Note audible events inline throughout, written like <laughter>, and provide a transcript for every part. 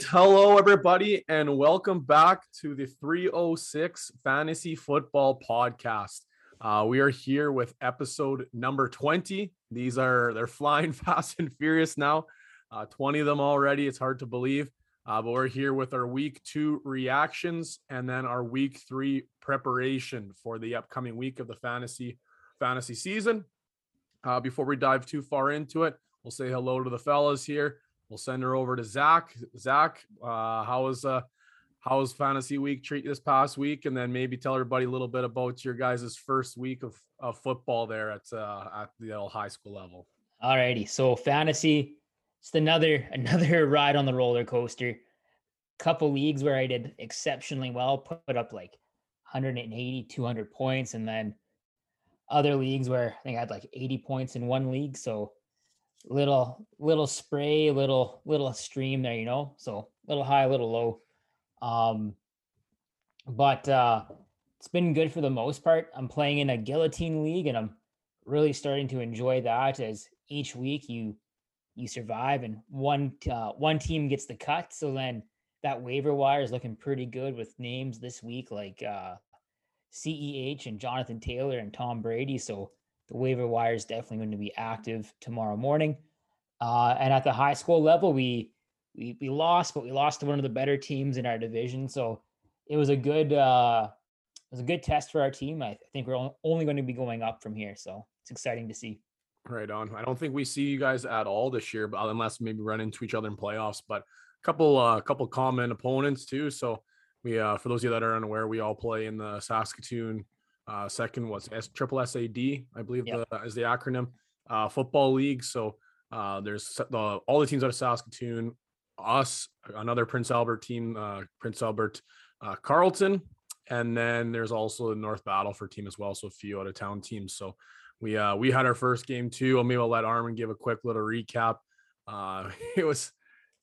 right. Hello, everybody, and welcome back to the 306 Fantasy Football Podcast. Uh, we are here with episode number 20. These are they're flying <laughs> fast and furious now. Uh, 20 of them already. It's hard to believe. Uh, but we're here with our week two reactions and then our week three preparation for the upcoming week of the fantasy fantasy season. Uh, before we dive too far into it, we'll say hello to the fellas here. We'll send her over to Zach. Zach, uh, how was uh, how was fantasy week treat this past week, and then maybe tell everybody a little bit about your guys' first week of, of football there at uh, at the high school level. Alrighty, so fantasy, just another <laughs> another ride on the roller coaster. Couple leagues where I did exceptionally well, put up like 180, 200 points, and then other leagues where I think I had like 80 points in one league. So little little spray, little little stream there, you know. So little high, little low. Um, but uh, it's been good for the most part. I'm playing in a guillotine league, and I'm really starting to enjoy that. As each week you you survive, and one uh, one team gets the cut, so then that waiver wire is looking pretty good with names this week like uh, CEH and Jonathan Taylor and Tom Brady. So the waiver wire is definitely going to be active tomorrow morning. Uh, and at the high school level, we we we lost, but we lost to one of the better teams in our division. So it was a good uh, it was a good test for our team. I think we're only going to be going up from here. So it's exciting to see. Right on. I don't think we see you guys at all this year, but unless maybe run into each other in playoffs. But a couple uh couple common opponents too. So we uh for those of you that are unaware, we all play in the Saskatoon uh, second was S triple SAD, I believe yep. the, is the acronym. Uh, football league. So uh, there's the, all the teams out of Saskatoon, us, another Prince Albert team, uh, Prince Albert, uh, Carleton, and then there's also the North Battleford team as well. So a few out of town teams. So we uh, we had our first game too. Maybe I'll let Armin give a quick little recap. Uh, <laughs> it was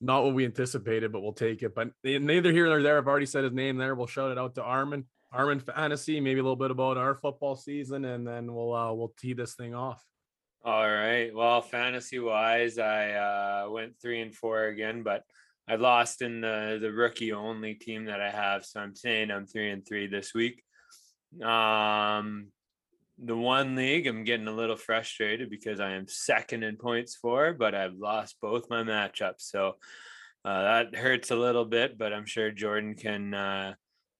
not what we anticipated, but we'll take it. But neither here nor there. I've already said his name there. We'll shout it out to Armin. Armin Fantasy, maybe a little bit about our football season, and then we'll uh, we'll tee this thing off. All right. Well, fantasy wise, I uh, went three and four again, but I lost in the the rookie only team that I have, so I'm saying I'm three and three this week. Um, the one league, I'm getting a little frustrated because I am second in points for, but I've lost both my matchups, so uh, that hurts a little bit. But I'm sure Jordan can. Uh,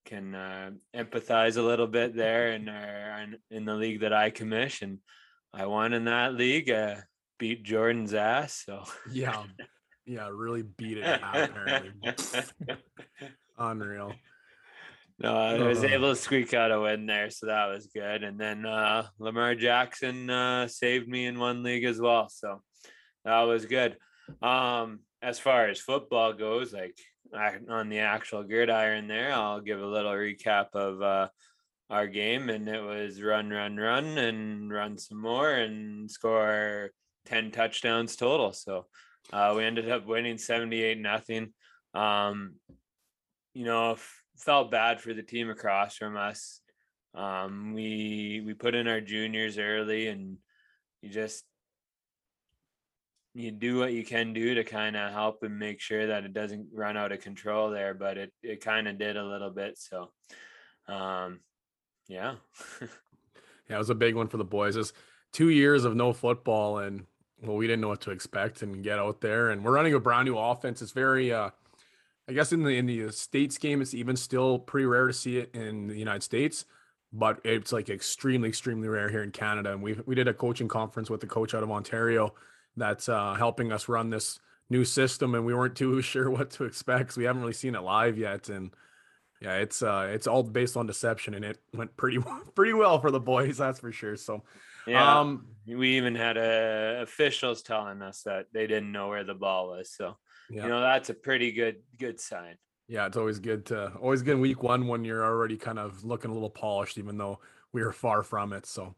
can uh, empathize a little bit there in our in the league that I commission. I won in that league, uh, beat Jordan's ass. So yeah, yeah, really beat it. apparently, <laughs> unreal. No, I was able to squeak out a win there, so that was good. And then uh, Lamar Jackson uh, saved me in one league as well, so that was good. Um, as far as football goes, like on the actual gridiron there, I'll give a little recap of uh, our game. And it was run, run, run, and run some more and score 10 touchdowns total. So uh, we ended up winning 78 nothing. Um, you know, felt bad for the team across from us. Um, we we put in our juniors early, and you just you do what you can do to kind of help and make sure that it doesn't run out of control there but it it kind of did a little bit so um yeah. <laughs> Yeah it was a big one for the boys. It's two years of no football and well we didn't know what to expect and get out there and we're running a brand new offense. It's very uh i guess in the in the states game it's even still pretty rare to see it in the united states but it's like extremely extremely rare here in canada and we we did a coaching conference with the coach out of ontario that's uh, helping us run this new system, and we weren't too <laughs> sure what to expect. we haven't really seen it live yet, and yeah, it's uh, it's all based on deception, and it went pretty <laughs> pretty well for the boys, that's for sure. So. Yeah, um, we even had uh, officials telling us that they didn't know where the ball was. So, yeah. you know, that's a pretty good good sign. Yeah, it's always good to always good in week one when you're already kind of looking a little polished, even though we were far from it. So,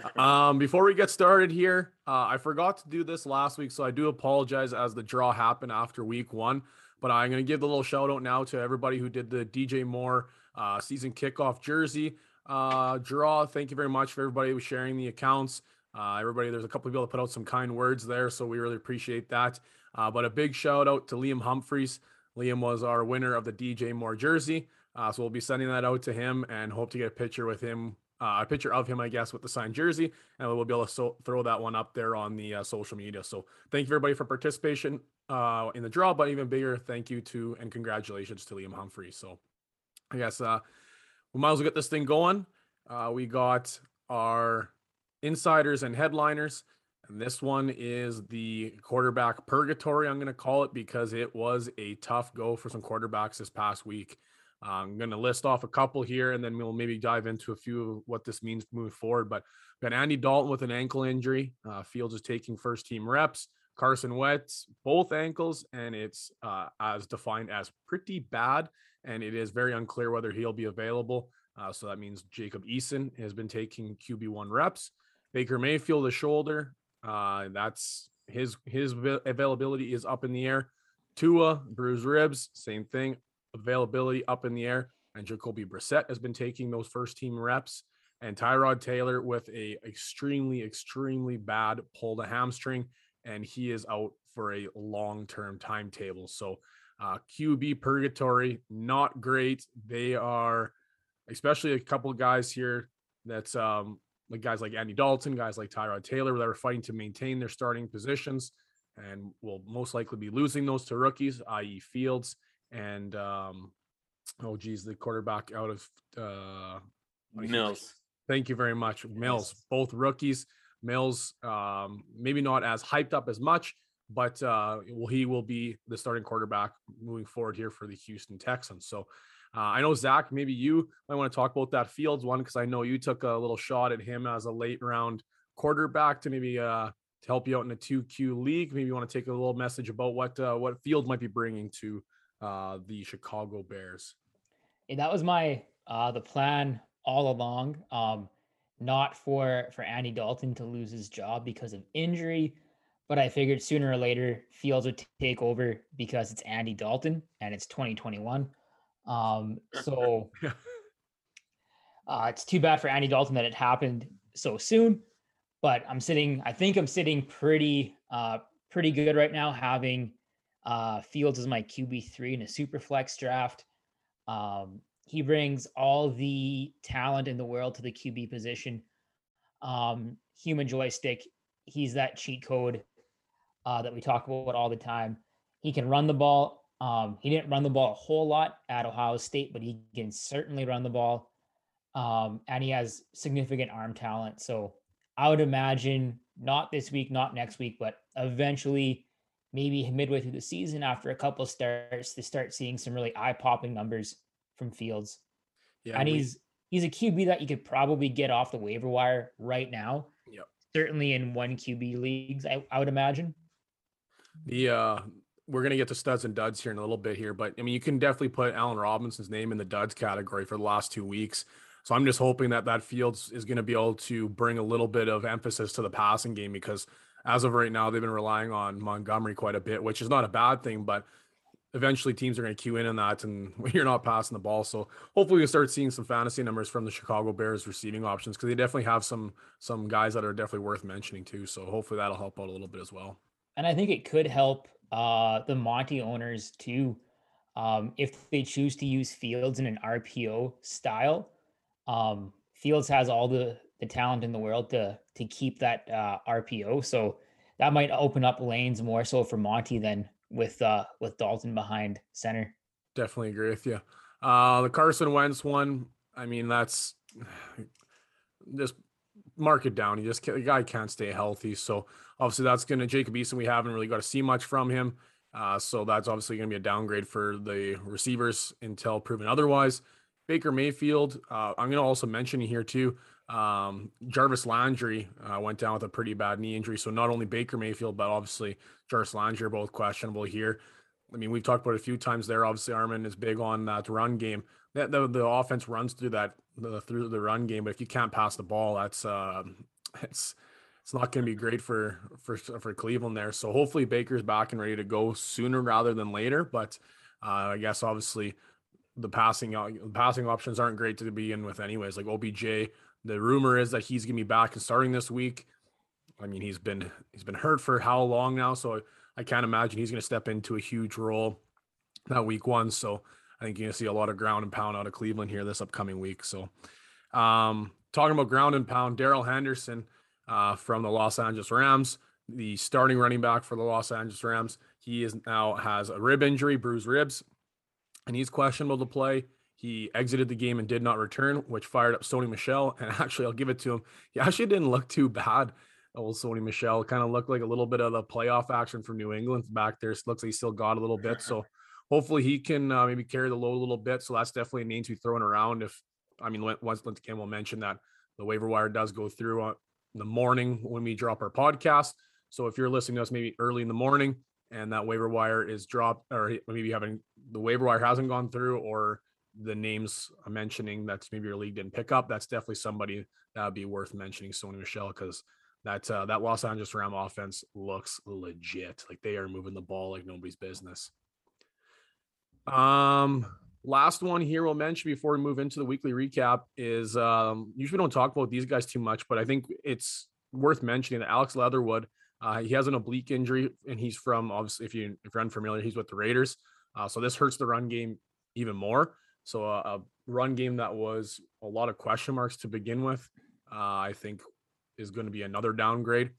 <laughs> um, before we get started here, uh, I forgot to do this last week, so I do apologize as the draw happened after week one. But I'm going to give the little shout out now to everybody who did the DJ Moore uh, season kickoff jersey uh, draw. Thank you very much for everybody who's sharing the accounts. Uh, everybody, there's a couple of people that put out some kind words there, so we really appreciate that. Uh, but a big shout out to Liam Humphreys. Liam was our winner of the DJ Moore jersey. Uh, so we'll be sending that out to him and hope to get a picture with him, uh, a picture of him, I guess, with the signed jersey, and we'll be able to so- throw that one up there on the uh, social media. So thank you everybody for participation uh, in the draw, but even bigger thank you to and congratulations to Liam Humphrey. So I guess uh, we might as well get this thing going. Uh, we got our insiders and headliners. And this one is the quarterback purgatory, I'm going to call it, because it was a tough go for some quarterbacks this past week. I'm going to list off a couple here and then we'll maybe dive into a few of what this means moving forward. But got Andy Dalton with an ankle injury. Uh, Fields is taking first team reps. Carson Wentz, both ankles, and it's uh, as defined as pretty bad. And it is very unclear whether he'll be available. Uh, so that means Jacob Eason has been taking QB1 reps. Baker Mayfield, the shoulder. Uh, that's his his availability is up in the air. Tua, bruised ribs, same thing. Availability up in the air. And Jacoby Brissett has been taking those first team reps. And Tyrod Taylor with a extremely, extremely bad pulled a hamstring, and he is out for a long-term timetable. So uh, QB purgatory, not great. They are, especially a couple of guys here that's um, like guys like Andy Dalton, guys like Tyrod Taylor, that are fighting to maintain their starting positions and will most likely be losing those to rookies, i.e., Fields and um, oh geez, the quarterback out of uh, Mills. Thank you very much, Mills. Both rookies. Mills, um, maybe not as hyped up as much, but uh, well, he will be the starting quarterback moving forward here for the Houston Texans. So uh, I know Zach, maybe you might want to talk about that Fields one because I know you took a little shot at him as a late round quarterback to maybe uh, to help you out in a two Q league. Maybe you want to take a little message about what uh, what Fields might be bringing to uh, the Chicago Bears. And that was my uh, the plan all along. Um, not for for Andy Dalton to lose his job because of injury, but I figured sooner or later Fields would take over because it's Andy Dalton and it's 2021. Um, so <laughs> uh, it's too bad for Andy Dalton that it happened so soon. But I'm sitting, I think I'm sitting pretty uh, pretty good right now, having uh, Fields is my QB three in a super flex draft. Um, he brings all the talent in the world to the QB position. Um, human joystick. He's that cheat code uh, that we talk about all the time. He can run the ball. Um, he didn't run the ball a whole lot at Ohio State, but he can certainly run the ball. Um, and he has significant arm talent. So I would imagine not this week, not next week, but eventually, maybe midway through the season, after a couple starts, to start seeing some really eye popping numbers from Fields. Yeah, and we, he's he's a QB that you could probably get off the waiver wire right now. Yep. Certainly in one QB leagues, I, I would imagine. The uh we're gonna get to studs and duds here in a little bit here, but I mean, you can definitely put Allen Robinson's name in the duds category for the last two weeks. So I'm just hoping that that Fields is going to be able to bring a little bit of emphasis to the passing game because as of right now, they've been relying on Montgomery quite a bit, which is not a bad thing, but eventually teams are going to cue in on that and <laughs> you're not passing the ball. So hopefully we start seeing some fantasy numbers from the Chicago Bears receiving options because they definitely have some some guys that are definitely worth mentioning too. So hopefully that'll help out a little bit as well. And I think it could help uh, the Monty owners too, um, if they choose to use Fields in an RPO style. Um, Fields has all the the talent in the world to to keep that uh, RPO, so that might open up lanes more so for Monty than with uh, with Dalton behind center. Definitely agree with you. Uh, the Carson Wentz one, I mean, that's <sighs> just mark it down. He just the guy can't stay healthy, so obviously that's going to Jacob Eason. We haven't really got to see much from him. Uh, so that's obviously going to be a downgrade for the receivers until proven otherwise. Baker Mayfield, uh, I'm going to also mention here too. Um, Jarvis Landry uh, went down with a pretty bad knee injury. So not only Baker Mayfield, but obviously Jarvis Landry are both questionable here. I mean, we've talked about a few times there. Obviously, Armin is big on that run game. The, the offense runs through that the, through the run game, but if you can't pass the ball, that's uh, <laughs> it's it's not going to be great for for for Cleveland there. So hopefully Baker's back and ready to go sooner rather than later. But uh, I guess obviously the passing uh, passing options aren't great to begin with, anyways. Like OBJ, the rumor is that he's going to be back and starting this week. I mean, he's been he's been hurt for how long now? So I can't imagine he's going to step into a huge role. that week one. So I think you're gonna see a lot of ground and pound out of Cleveland here this upcoming week. So um, talking about ground and pound, Darrell Henderson uh, from the Los Angeles Rams, the starting running back for the Los Angeles Rams. He is now has a rib injury, bruised ribs, and he's questionable to play. He exited the game and did not return, which fired up Sony Michel. <laughs> And actually, I'll give it to him. He actually didn't look too bad. Old Sony Michel kind of looked like a little bit of the playoff action from New England back there. looks like he still got a little bit. So <laughs> hopefully he can uh, maybe carry the load a little bit. So that's definitely a name to be thrown around. If I mean, once Linton Campbell mentioned that the waiver wire does go through on the morning when we drop our podcast. So if you're listening to us maybe early in the morning and that waiver wire is dropped, or maybe having the waiver wire hasn't gone through, or the names I'm mentioning that's maybe your league didn't pick up, that's definitely somebody that would be worth mentioning. Sony Michel, because that uh, that Los Angeles Ram offense looks legit. Like they are moving the ball like nobody's business. Um, last one here we'll mention before we move into the weekly recap is um, usually don't talk about these guys too much, but I think it's worth mentioning that Alex Leatherwood. Uh, he has an oblique injury, and he's from obviously if you if you're unfamiliar, he's with the Raiders. Uh, so this hurts the run game even more. So a, a, run game that was a lot of question marks to begin with, uh, I think is going to be another downgrade.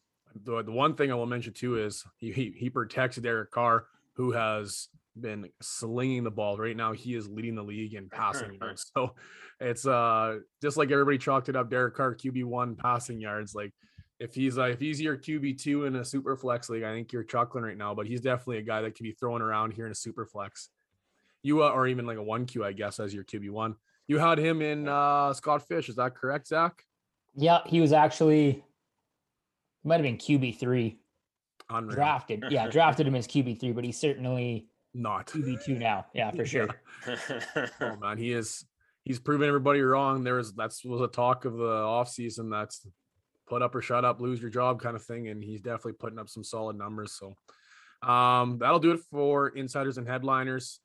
The, the one thing I will mention too is he, he, he protects Derek Carr, who has been slinging the ball. Right now, he is leading the league in passing yards. So it's uh just like everybody chalked it up. Derek Carr QB one passing yards. Like if he's uh, if he's your QB two in a super flex league, I think you're chuckling right now. But he's definitely a guy that can be thrown around here in a super flex. You uh, or even like a one Q, I guess, as your QB one. You had him in uh Scott Fish. Is that correct, Zach? Yeah, he was actually might have been QB three. Drafted, <laughs> yeah, drafted him as QB three, but he's certainly not QB two now. Yeah, for sure. <laughs> oh man, he is. He's proven everybody wrong. There was that's was a talk of the offseason that's put up or shut up, lose your job kind of thing, and he's definitely putting up some solid numbers. So um, that'll do it for insiders and headliners.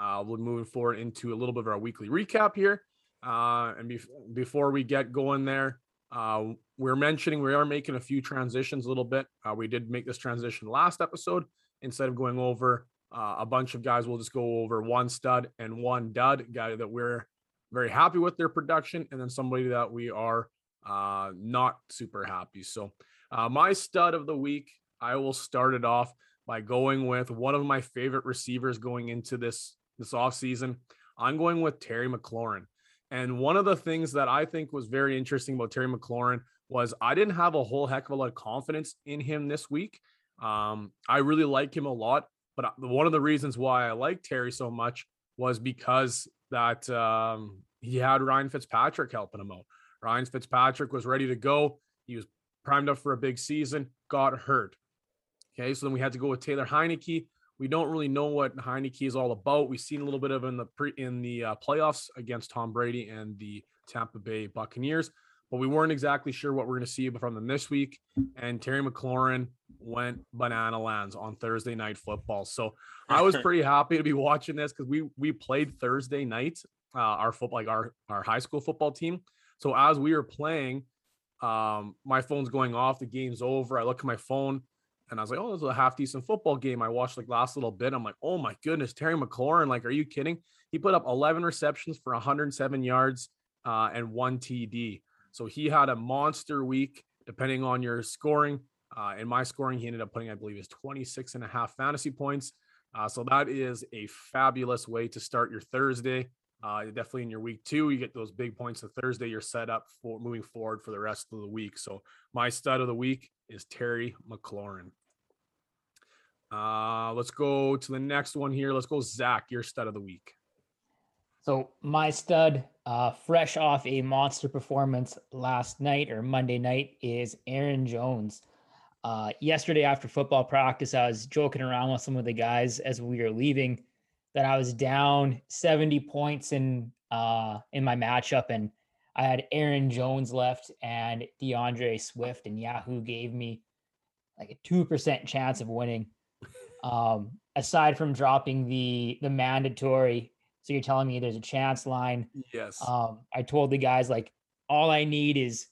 Uh, we're moving forward into a little bit of our weekly recap here. Uh, and be- before we get going there, uh, we're mentioning we are making a few transitions a little bit. Uh, we did make this transition last episode. Instead of going over uh, a bunch of guys, we'll just go over one stud and one dud guy that we're very happy with their production, and then somebody that we are uh, not super happy. So, uh, my stud of the week, I will start it off by going with one of my favorite receivers going into this this off season. I'm going with Terry McLaurin. And one of the things that I think was very interesting about Terry McLaurin was I didn't have a whole heck of a lot of confidence in him this week. Um, I really like him a lot, but one of the reasons why I like Terry so much was because that um, he had Ryan Fitzpatrick helping him out. Ryan Fitzpatrick was ready to go. He was primed up for a big season, got hurt. Okay, so then we had to go with Taylor Heinicke. We don't really know what Heinicke is all about. We've seen a little bit of in the pre in the uh, playoffs against Tom Brady and the Tampa Bay Buccaneers, but we weren't exactly sure what we're going to see from them this week. And Terry McLaurin went banana lands on Thursday night football. So I was <laughs> pretty happy to be watching this because we we played Thursday night, uh, our football like our our high school football team. So as we were playing, um, my phone's going off. The game's over. I look at my phone and I was like, oh, this is a half decent football game. I watched like last little bit. I'm like, oh my goodness, Terry McLaurin. Like, are you kidding? He put up 11 receptions for 107 yards uh, and one TD. So he had a monster week, depending on your scoring. Uh, in my scoring, he ended up putting, I believe, his 26 and a half fantasy points. Uh, so that is a fabulous way to start your Thursday. Uh, definitely in your week two, you get those big points of Thursday. You're set up for moving forward for the rest of the week. So my stud of the week is Terry McLaurin. Uh, let's go to the next one here. Let's go, Zach, your stud of the week. So my stud, uh, fresh off a monster performance last night or Monday night, is Aaron Jones. Uh, yesterday after football practice, I was joking around with some of the guys as we were leaving that I was down 70 points in uh, in my matchup, and I had Aaron Jones left and D'Andre Swift, and Yahoo gave me like a two percent chance of winning. Um, aside from dropping the the mandatory, so you're telling me there's a chance line. Yes. Um, I told the guys like all I need is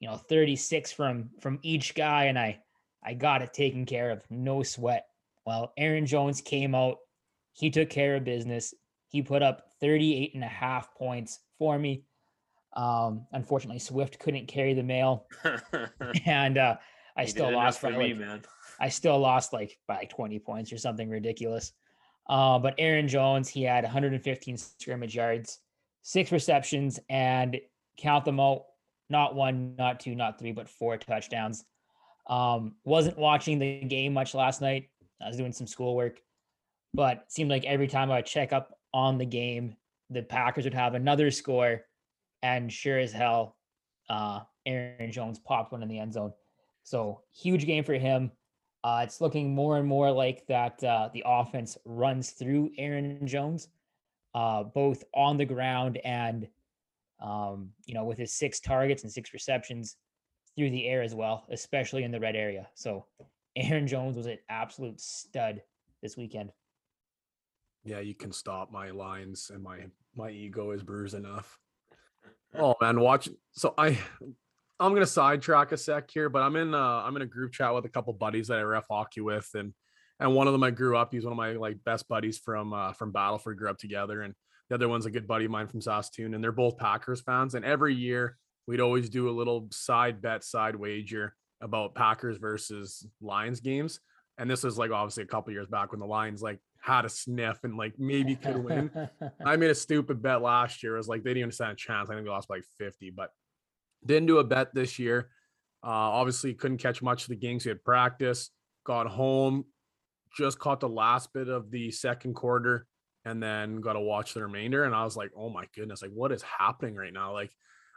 you know 36 from from each guy, and I I got it taken care of, no sweat. Well, Aaron Jones came out he took care of business. He put up 38 and a half points for me. Um, unfortunately, Swift couldn't carry the mail, <laughs> and uh, I still lost by for me, like, man. I still lost like by 20 points or something ridiculous. Uh, but Aaron Jones, he had 115 scrimmage yards, six receptions, and count them out, not one, not two, not three, but four touchdowns. Um, wasn't watching the game much last night. I was doing some schoolwork, but seemed like every time I would check up on the game, the Packers would have another score, and sure as hell, uh, Aaron Jones popped one in the end zone. So huge game for him. Uh, it's looking more and more like that uh, the offense runs through Aaron Jones, uh, both on the ground and um, you know with his six targets and six receptions through the air as well, especially in the red area. So Aaron Jones was an absolute stud this weekend. Yeah, you can stop my lines and my my ego is bruised enough. Oh man, watch. So I I'm gonna sidetrack a sec here, but I'm in uh I'm in a group chat with a couple buddies that I ref hockey with, and and one of them I grew up. He's one of my like best buddies from uh from Battleford. Grew up together, and the other one's a good buddy of mine from Saskatoon, and they're both Packers fans. And every year we'd always do a little side bet, side wager about Packers versus Lions games. And this was like obviously a couple years back when the Lions like had a sniff and like maybe could win. <laughs> I made a stupid bet last year. It was like they didn't even stand a chance. I think they lost by like 50, but didn't do a bet this year. Uh, obviously, couldn't catch much of the games. We had practice, got home, just caught the last bit of the second quarter, and then got to watch the remainder. And I was like, oh my goodness, like what is happening right now? Like,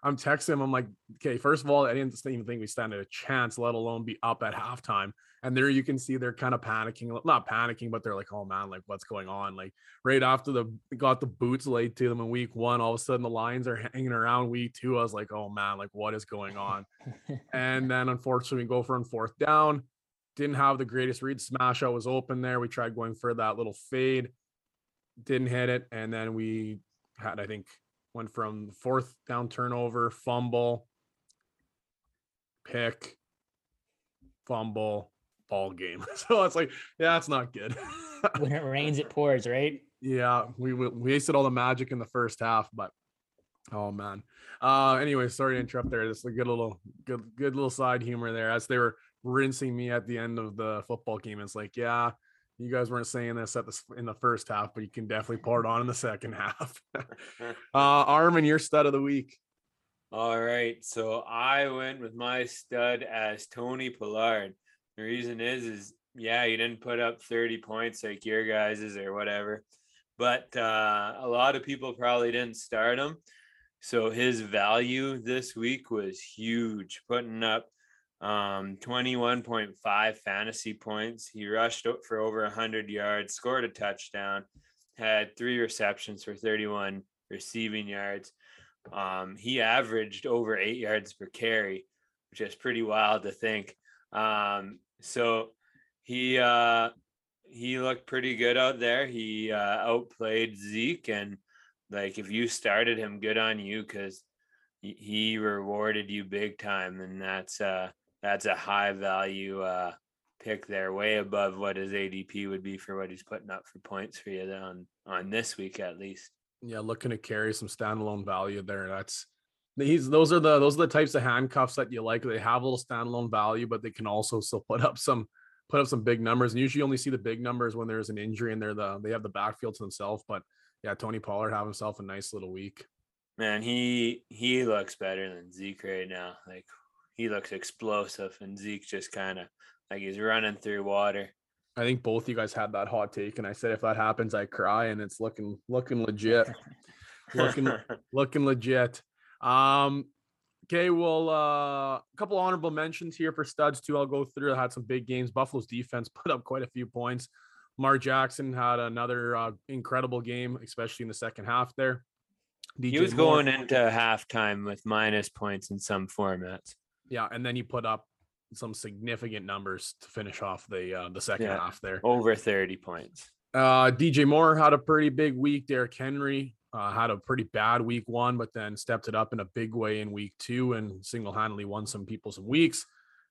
I'm texting him. I'm like, okay, first of all, I didn't even think we stand a chance, let alone be up at halftime. And there you can see they're kind of panicking, not panicking, but they're like, oh man, like what's going on? Like right after the got the boots laid to them in week one, all of a sudden the lines are hanging around week two. I was like, oh man, like what is going <laughs> on? and then unfortunately we go for a fourth down. Didn't have the greatest read. Smash out was open there. We tried going for that little fade, didn't hit it. And then we had, I think, went from fourth down turnover, fumble, pick, fumble, ball game. <laughs> So it's like, yeah, it's not good. <laughs> when it rains, it pours, right? yeah, we we wasted all the magic in the first half, but oh man. Uh anyway, sorry to interrupt there. Just a good little good good little side humor there as they were rinsing me at the end of the football game. It's like, yeah, you guys weren't saying this at the s- in the first half, but you can definitely pour it on in the second half. <laughs> uh Armin, your stud of the week. All right, so I went with my stud as Tony Pollard. The reason is, is yeah, he didn't put up 30 points like your guys's or whatever, but uh, a lot of people probably didn't start him. So his value this week was huge, putting up um, 21.5 fantasy points. He rushed for over 100 yards, scored a touchdown, had three receptions for 31 receiving yards. Um, he averaged over eight yards per carry, which is pretty wild to think. Um, so he uh, he looked pretty good out there. He uh, outplayed Zeke, and like if you started him, good on you because he rewarded you big time, and that's uh that's a high value uh pick there, way above what his ADP would be for what he's putting up for points for you on on this week at least. Yeah, looking to carry some standalone value there. That's he's those are the those are the types of handcuffs that you like. They have a little standalone value, but they can also still put up some put up some big numbers. And usually you only see the big numbers when there's an injury and they're the they have the backfield to themselves. But yeah, Tony Pollard have himself a nice little week. Man, he he looks better than Zeke right now. Like he looks explosive, and Zeke just kind of like he's running through water. I think both you guys had that hot take, and I said if that happens, I cry, and it's looking looking legit, <laughs> looking looking legit. Um, okay, well, uh, a couple honorable mentions here for studs too. I'll go through. I had some big games. Buffalo's defense <laughs> put up quite a few points. Mar Jackson had another uh, incredible game, especially in the second half there. he was Moore- going into halftime with minus points in some formats. yeah, and then he put up some significant numbers to finish off the uh, the second Yeah. half there. Over 30 points. Uh, DJ Moore had a pretty big week. Derrick Henry uh, had a pretty bad week one, but then stepped it up in a big way in week two and single handedly won some people some weeks.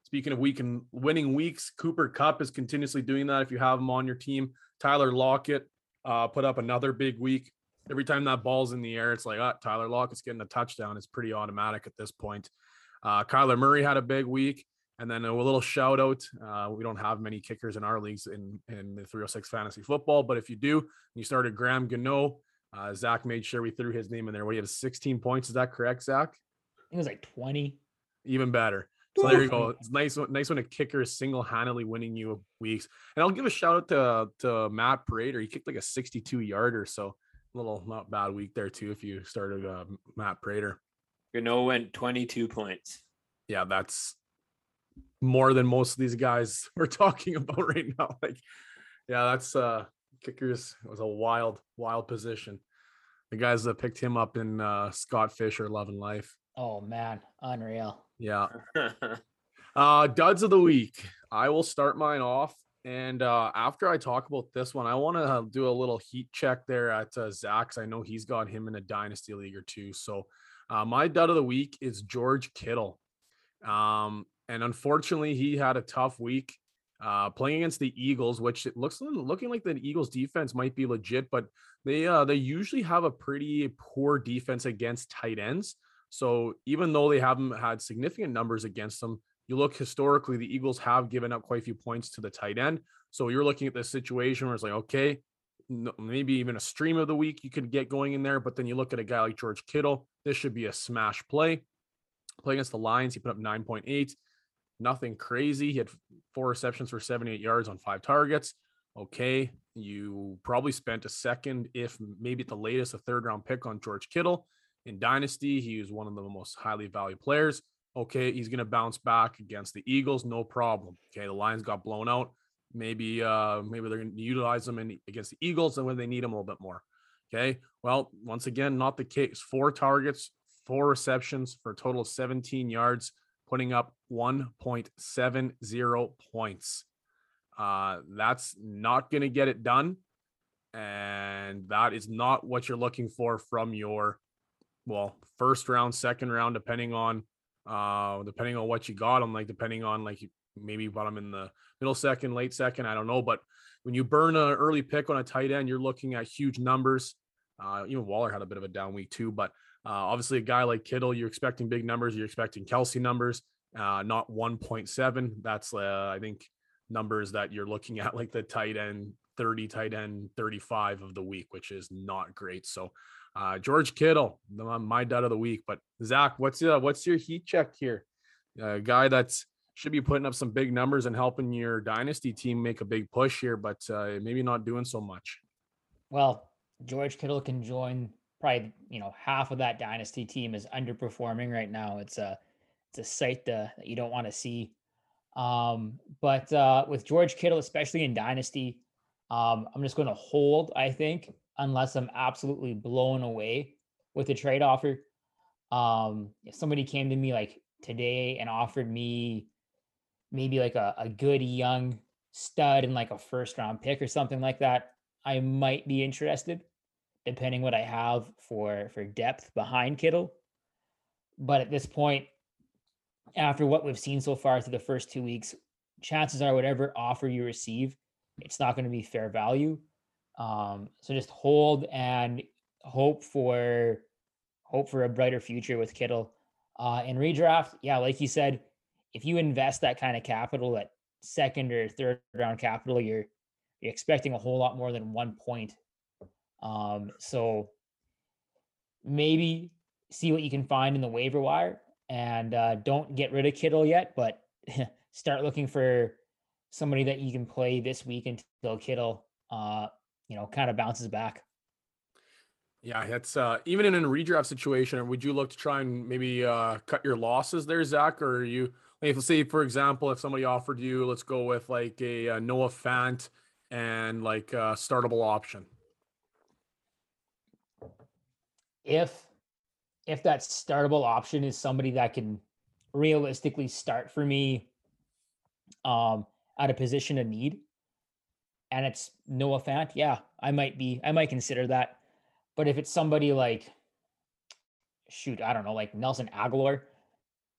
Speaking of week and winning weeks, Cooper Kupp is continuously doing that. If you have him on your team, Tyler Lockett uh, put up another big week. Every time that ball's in the air, it's like, oh, Tyler Lockett's getting a touchdown. It's pretty automatic at this point. Uh, Kyler Murray had a big week. And then a little shout out. Uh, we don't have many kickers in our leagues in, in the 306 fantasy football, but if you do, you started Graham Gano. Uh, Zach made sure we threw his name in there. What he had 16 points. Is that correct, Zach? it was like 20. Even better. So there you go. <laughs> It's nice, nice when a kicker is single-handedly winning you weeks. And I'll give a shout out to to Matt Prater. He kicked like a 62 yarder, so a little not bad week there too. If you started uh, Matt Prater, Gano went 22 points. yeah, that's more than most of these guys <laughs> we're talking about right now. Like, yeah, that's uh kickers was a wild, wild position. The guys that picked him up in uh Scott Fisher, Love and Life. Oh man, unreal. Yeah. <laughs> Uh duds of the week. I will start mine off. And uh after I talk about this one, I want to do a little heat check there at uh, Zach's. I know he's got him in a dynasty league or two. So uh, my dud of the week is George Kittle. Um, and unfortunately, he had a tough week uh, playing against the Eagles, which it looks looking like the Eagles defense might be legit, but they uh, they usually have a pretty poor defense against tight ends. So even though they haven't had significant numbers against them, you look historically, the Eagles have given up quite a few points to the tight end. So you're looking at this situation where it's like, okay, maybe even a stream of the week you could get going in there, but then you look at a guy like George Kittle, this should be a smash play. Play against the Lions, he put up 9.8 nothing crazy. He had four receptions for 78 yards on five targets. Okay. You probably spent a second, if maybe at the latest, a third round pick on George Kittle. In Dynasty, he was one of the most highly valued players. Okay. He's going to bounce back against the Eagles. No problem. Okay. The Lions got blown out. Maybe, uh, maybe they're going to utilize them in, against the Eagles and when they need them a little bit more. Okay. Well, once again, not the case. Four targets, four receptions for a total of 17 yards putting up 1.70 points. Uh, that's not going to get it done. And that is not what you're looking for from your, well, first round, second round, depending on, uh, depending on what you got them, like depending on like maybe you bought them in the middle second, late second, I don't know. But when you burn an early pick on a tight end, you're looking at huge numbers. Uh, even Waller had a bit of a down week too, but uh, obviously, a guy like Kittle, you're expecting big numbers. You're expecting Kelce numbers, uh, not 1.7. That's, uh, I think, numbers that you're looking <laughs> at, like the tight end 30, tight end 35 of the week, which is not great. So, uh, George Kittle, the- my dud of the week. But Zach, what's uh, what's your heat check here? A guy that's should be putting up some big numbers and helping your dynasty team make a big push here, but uh, maybe not doing so much. Well, George Kittle can join probably you know half of that dynasty team is underperforming right now. It's a it's a sight uh, that you don't want to see. Um, but uh, with George Kittle, especially in dynasty, um, I'm just going to hold. I think unless I'm absolutely blown away with a trade offer. Um, if somebody came to me like today and offered me maybe like a, a good young stud and like a first round pick or something like that, I might be interested depending what I have for for depth behind Kittle. But at this point, after what we've seen so far through the first two weeks, chances are whatever offer you receive, it's not going to be fair value. Um, so just hold and hope for hope for a brighter future with Kittle. Uh, in redraft, yeah, like you said, if you invest that kind of capital, that second or third round capital, you're you're expecting a whole lot more than one point um, so maybe see what you can find in the waiver wire and uh, don't get rid of Kittle yet, but <laughs> start looking for somebody that you can play this week until Kittle, uh, you know, kind of bounces back. Yeah, it's uh even in a redraft situation, would you look to try and maybe uh cut your losses there, Zach? Or are you if say for example, if somebody offered you, let's go with like a, uh Noah Fant and like a startable option. If if that startable option is somebody that can realistically start for me um at a position of need and it's Noah Fant, yeah, I might be I might consider that. But if it's somebody like shoot, I don't know, like Nelson Agholor,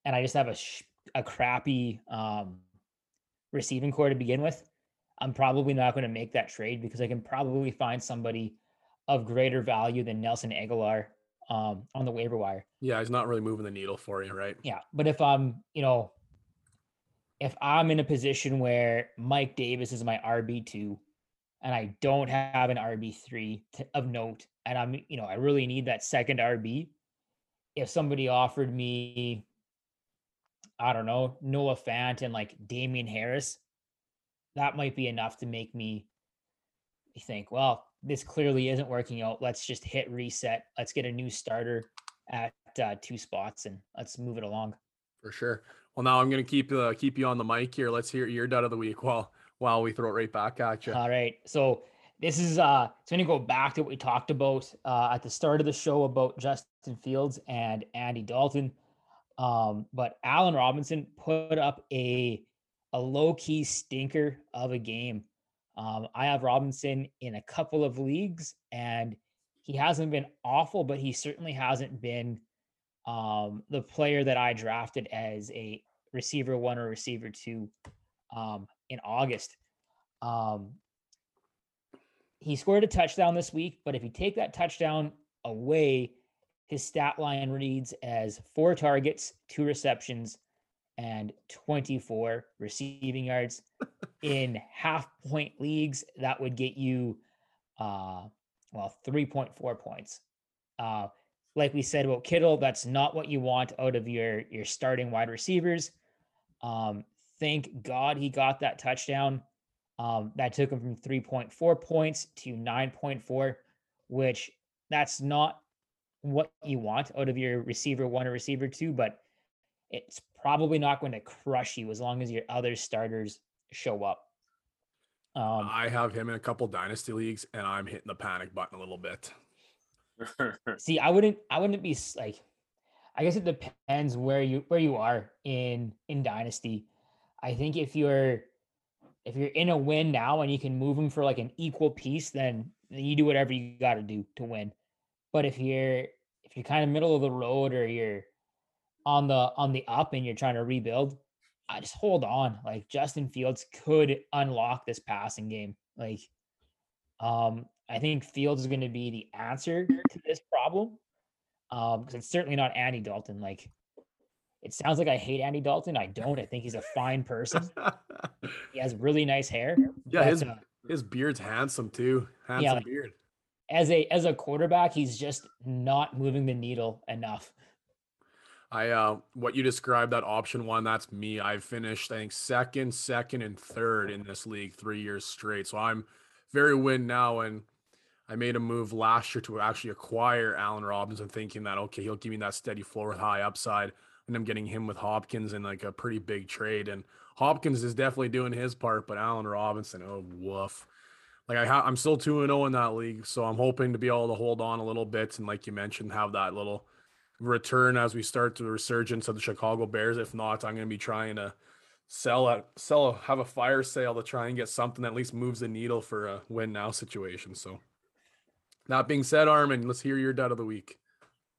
and I just have a sh- a crappy um, receiving corps to begin with, I'm probably not going to make that trade because I can probably find somebody of greater value than Nelson Agholor um, on the waiver wire. Yeah, he's not really moving the needle for you, right? Yeah, but if I'm, you know, if I'm in a position where Mike Davis is my RB two, and I don't have an RB three of note, and I'm, you know, I really need that second RB. If somebody offered me, I don't know, Noah Fant and like Damien Harris, that might be enough to make me think, well, this clearly isn't working out. Let's just hit reset. Let's get a new starter at uh, two spots and let's move it along. For sure. Well, now I'm going to keep uh, keep you on the mic here. Let's hear your dud of the week while while we throw it right back at you. All right. So this is uh it's going to go back to what we talked about uh, at the start of the show about Justin Fields and Andy Dalton. Um, but Allen Robinson put up a a low key stinker of a game. Um, I have Robinson in a couple of leagues, and he hasn't been awful, but he certainly hasn't been um, the player that I drafted as a receiver one or receiver two um, in August. Um, he scored a touchdown this week, but if you take that touchdown away, his stat line reads as four targets, two receptions, and 24 receiving yards. in <laughs> half point leagues, that would get you, uh, well, 3.4 points. Uh, like we said about Kittle, that's not what you want out of your your starting wide receivers. Um, thank God he got that touchdown. Um, that took him from 3.4 points to 9.4, which that's not what you want out of your receiver one or receiver two, but it's probably not going to crush you as long as your other starters show up. Um, I have him in a couple dynasty leagues, and I'm hitting the panic button a little bit. <laughs> See, I wouldn't I wouldn't be like I guess it depends where you where you are in in dynasty. I think if you're if you're in a win now and you can move them for like an equal piece, then, then you do whatever you got to do to win. But if you're if you're kind of middle of the road or you're on the on the up and you're trying to rebuild, I just hold on. Like Justin Fields could unlock this passing game. Like um I think Fields is going to be the answer to this problem. Um, because it's certainly not Andy Dalton. Like, it sounds like I hate Andy Dalton. I don't. I think he's a fine person. he has really nice hair. Yeah, but, his uh, his beard's handsome too. Handsome yeah, like, beard. As a as a quarterback, he's just not moving the needle enough. I uh what you described that option one, that's me. I've finished, I think, second, second, and third in this league three years straight. So I'm very win now and I made a move last year to actually acquire Allen Robinson, thinking that okay, he'll give me that steady floor with high upside, and I'm getting him with Hopkins in like a pretty big trade. And Hopkins is definitely doing his part, but Allen Robinson, oh woof. Like I ha- I'm still two and zero oh in that league, so I'm hoping to be able to hold on a little bit, and like you mentioned, have that little return as we start the resurgence of the Chicago Bears. If not, I'm going to be trying to sell a sell have a fire sale to try and get something that at least moves the needle for a win now situation. So that being said, Armin, let's hear your dud of the week.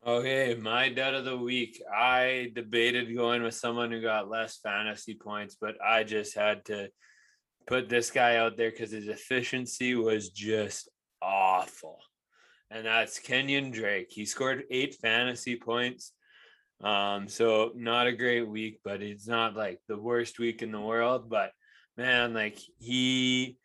Okay, my dud of the week. I debated going with someone who got less fantasy points, but I just had to put this guy out there because his efficiency was just awful. And that's Kenyan Drake. He scored eight fantasy points. Um, so not a great week, but it's not like the worst week in the world. But man, like he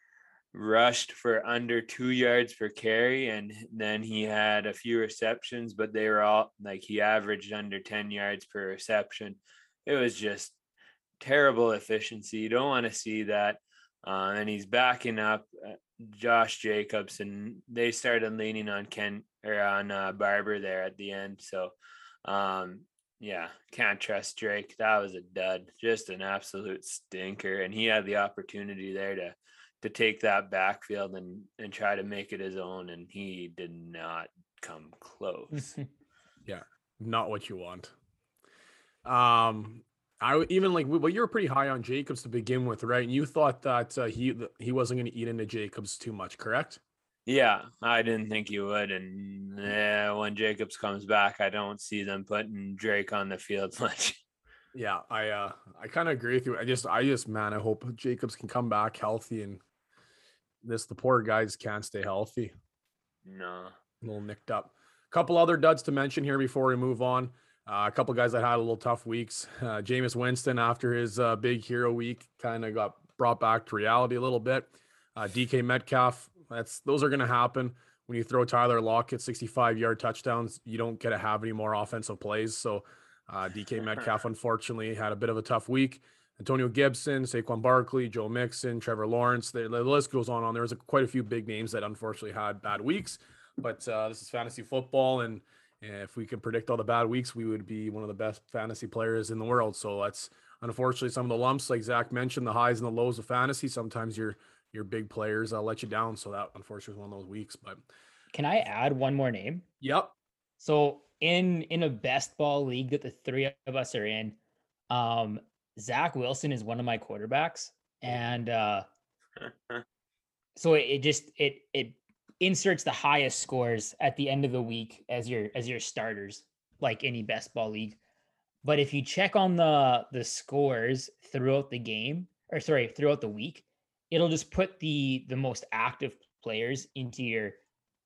rushed for under two yards per carry, and then he had a few receptions, but they were all like he averaged under 10 yards per reception. It was just terrible efficiency. You don't want to see that. Uh, and he's backing up uh, Josh Jacobs, and they started leaning on Ken or on uh, Barber there at the end. So, um, yeah, can't trust Drake. That was a dud, just an absolute stinker. And he had the opportunity there to to take that backfield and and try to make it his own, and he did not come close. <laughs> yeah, not what you want. Um, I would even like well, you were pretty high on Jacobs to begin with, right? And you thought that uh, he he wasn't going to eat into Jacobs too much, correct? Yeah, I didn't think he would, and yeah, when Jacobs comes back, I don't see them putting Drake on the field <laughs> much. Yeah, I uh I kind of agree with you. I just I just man, I hope Jacobs can come back healthy and this the poor guys can't stay healthy. No. A little nicked up. A couple other duds to mention here before we move on. Uh, a couple guys that had a little tough weeks. <laughs> Uh, Jameis Winston, after his uh, big hero week, kind of got brought back to reality a little bit. Uh, DK Metcalf, that's those are going to happen when you throw Tyler Lockett 65 yard touchdowns. You don't get to have any more offensive plays. So uh, DK <laughs> Metcalf, unfortunately, had a bit of a tough week. Antonio Gibson, Saquon Barkley, Joe Mixon, Trevor Lawrence. The, the list goes on. On there was a, quite a few big names that unfortunately had bad weeks. But uh, this is fantasy football, and if we could predict all the bad weeks, we would be one of the best fantasy players in the world. So that's unfortunately some of the lumps, like Zach mentioned, the highs and the lows of fantasy. Sometimes your your big players uh, let you down. So that unfortunately was one of those weeks. But can I add one more name? Yep. So in in a best ball league that the three of us are in, um, Zach Wilson is one of my quarterbacks, and uh, <laughs> so it, it just it it inserts the highest scores at the end of the week as your as your starters, like any best ball league. But if you check on the the scores throughout the game, or sorry, throughout the week, it'll just put the the most active players into your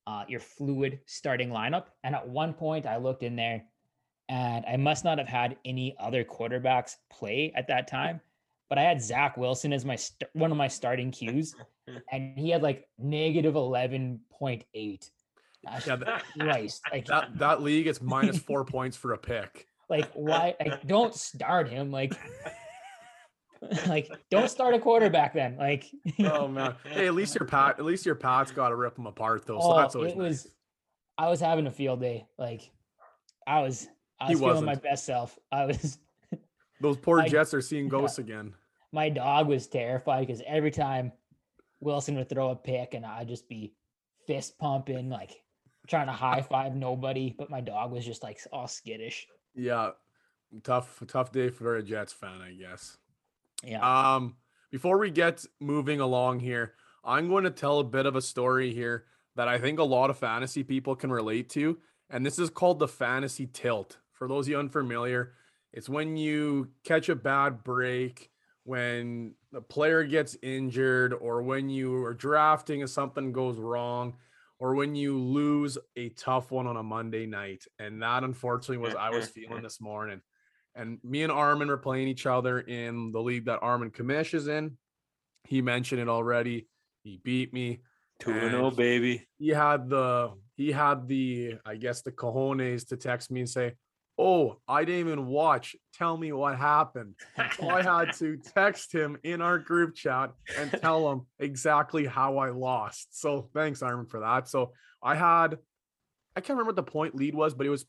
uh, your fluid starting lineup. And at one point, I looked in there, and I must not have had any other quarterbacks play at that time, but I had Zach Wilson as my st- one of my starting cues, <laughs> and he had like negative eleven point eight. Yeah, that, <laughs> Christ, like that that league, it's minus <laughs> four points for a pick. Like, why? Like, don't start him. Like, like don't start a quarterback then. Like, oh man, hey, at least your pat, at least your pat's got to rip them apart though. So oh, that's always it nice. was. I was having a field day. Like, I was, I was feeling my best self. I was. Those poor I, Jets are seeing ghosts yeah. again. My dog was terrified because every time Wilson would throw a pick, and I'd just be fist pumping, like trying to high five nobody, but my dog was just like all skittish. Yeah, tough, tough day for a Jets fan, I guess. Yeah. Um, before we get moving along here, I'm going to tell a bit of a story here that I think a lot of fantasy people can relate to, and this is called the fantasy tilt. For those of you unfamiliar, it's when you catch a bad break, when the player gets injured, or when you are drafting and something goes wrong, or when you lose a tough one on a Monday night. And that unfortunately was I was feeling this morning. And me and Armin were playing each other in the league that Armin Kamish is in. He mentioned it already. He beat me. 2-0, baby. He had the he had the I guess the cojones to text me and say, Oh, I didn't even watch. Tell me what happened. so I had <laughs> to text him in our group chat and tell him exactly how I lost. So thanks, Armin, for that. So I had, I can't remember what the point lead was, but it was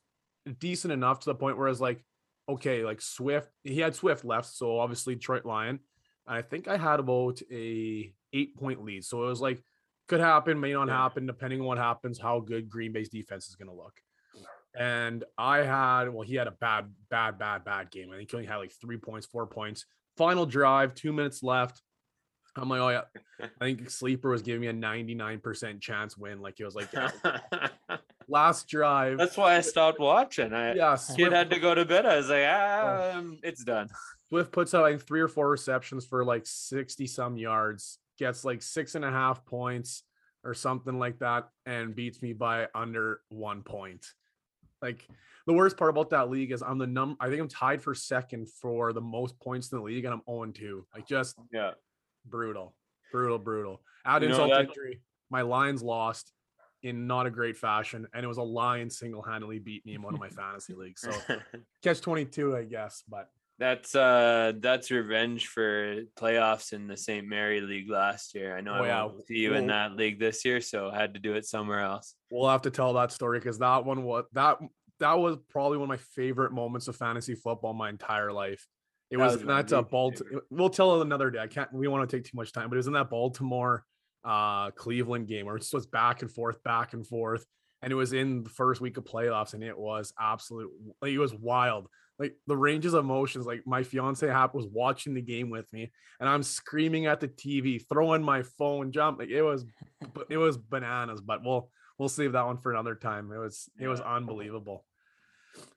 decent enough to the point where I was like, okay, like Swift, he had Swift left. So obviously Detroit Lion. I think I had about a eight point lead. So it was like, could happen, may not happen, depending on what happens, how good Green Bay's defense is going to look and I had well, he had a bad, bad, bad, bad game. I think he only had like three points, four points. Final drive, two minutes left. I'm like, oh yeah. <laughs> I think sleeper was giving me a 99% chance win. Like he was like yeah. <laughs> last drive. That's why I stopped watching. I yeah, Swift, kid had to go to bed. I was like, ah, um, it's done. <laughs> Swift puts out like three or four receptions for like 60 some yards, gets like six and a half points or something like that, and beats me by under one point. Like the worst part about that league is I'm the num I think I'm tied for second for the most points in the league and I'm 0 2. Like just yeah, brutal, brutal, brutal. You insult that- injury. My Lions lost in not a great fashion, and it was a Lion single handedly beat me in one of my <laughs> fantasy leagues. So <laughs> catch 22, I guess, but that's uh that's revenge for playoffs in the St. Mary League last year. I know oh, I yeah. won't see you in that league this year, so I had to do it somewhere else. We'll have to tell that story because that one was that that was probably one of my favorite moments of fantasy football my entire life. It that was, was that's a Baltimore. We'll tell it another day. I can't. We want to take too much time, but it was in that Baltimore, uh, Cleveland game where it was back and forth, back and forth, and it was in the first week of playoffs, and it was absolute. Like, it was wild. Like the ranges of emotions. Like my fiance Hap was watching the game with me, and I'm screaming at the TV, throwing my phone, jumping. Like, it was, it was bananas. But we'll we'll save that one for another time. It was it was unbelievable.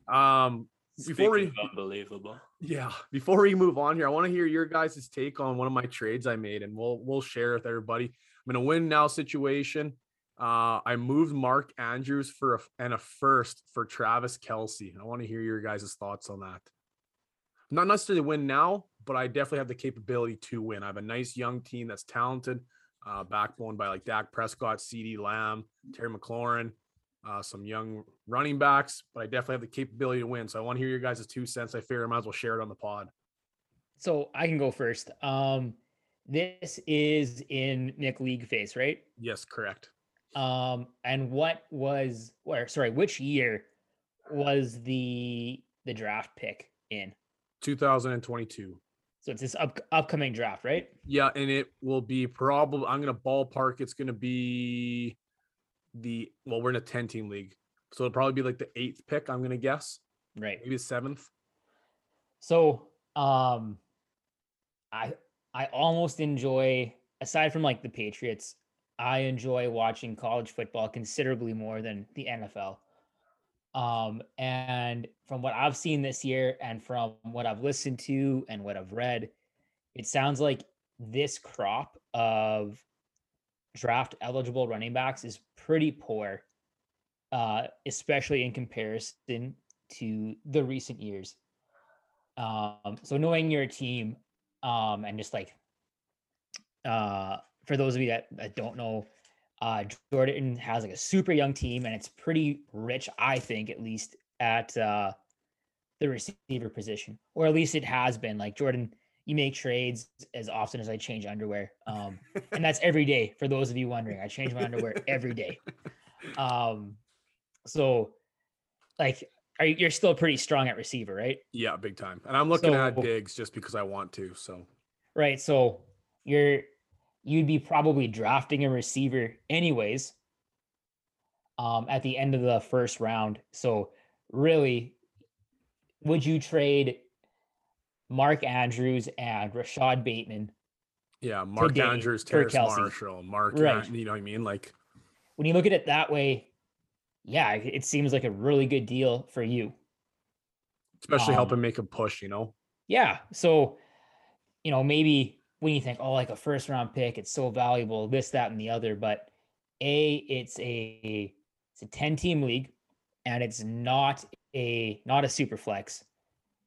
Um, before we Speaking of unbelievable. yeah, before we move on here, I want to hear your guys' take on one of my trades I made, and we'll we'll share with everybody. I'm in a win now situation. Uh, I moved Mark Andrews for a, and a first for Travis Kelce. I want to hear your guys' thoughts on that. Not necessarily win now, but I definitely have the capability to win. I have a nice young team that's talented, uh, backbone by like Dak Prescott, CeeDee Lamb, Terry McLaurin, uh, some young running backs, but I definitely have the capability to win. So I want to hear your guys' two cents. I figure I might as well share it on the pod. So I can go first. Um, this is in Nick League phase, right? Yes, correct. Um, and what was or sorry, which year was the the draft pick in? 2022. So it's this up, upcoming draft, right? Yeah, and it will be probably I'm gonna ballpark. It's gonna be the well, we're in a 10 team league, so it'll probably be like the eighth pick. I'm gonna guess, Right. maybe the seventh. So um I I almost enjoy aside from like the Patriots, I enjoy watching college football considerably more than the NFL. Um and from what I've seen this year and from what I've listened to and what I've read, it sounds like this crop of draft eligible running backs is pretty poor uh especially in comparison to the recent years. Um, so knowing your team, um, and just like uh for those of you that, that don't know, uh Jordan has like a super young team and it's pretty rich, I think, at least at uh the receiver position. Or at least it has been. Like Jordan, you make trades as often as I change underwear. Um, and that's every day for those of you wondering. I change my underwear every day. Um so like are you, you're still pretty strong at receiver, right? Yeah, big time. And I'm looking at So- Diggs just because I want to. So Right. So you're you'd be probably drafting a receiver anyways um at the end of the first round. So really would you trade Mark Andrews and Rashod Bateman yeah, Mark Andrews, Kelce. Marshall, Mark, Right. An- you know what I mean? Like, when you look at it that way? Yeah, it it seems like a really good deal for you. especially Um, helping make a push. You know, Yeah. So, you know, maybe when you think, oh, like a first round pick, it's so valuable, this, that, and the other. But a, it's a it's a 10 team league and it's not a not a super flex.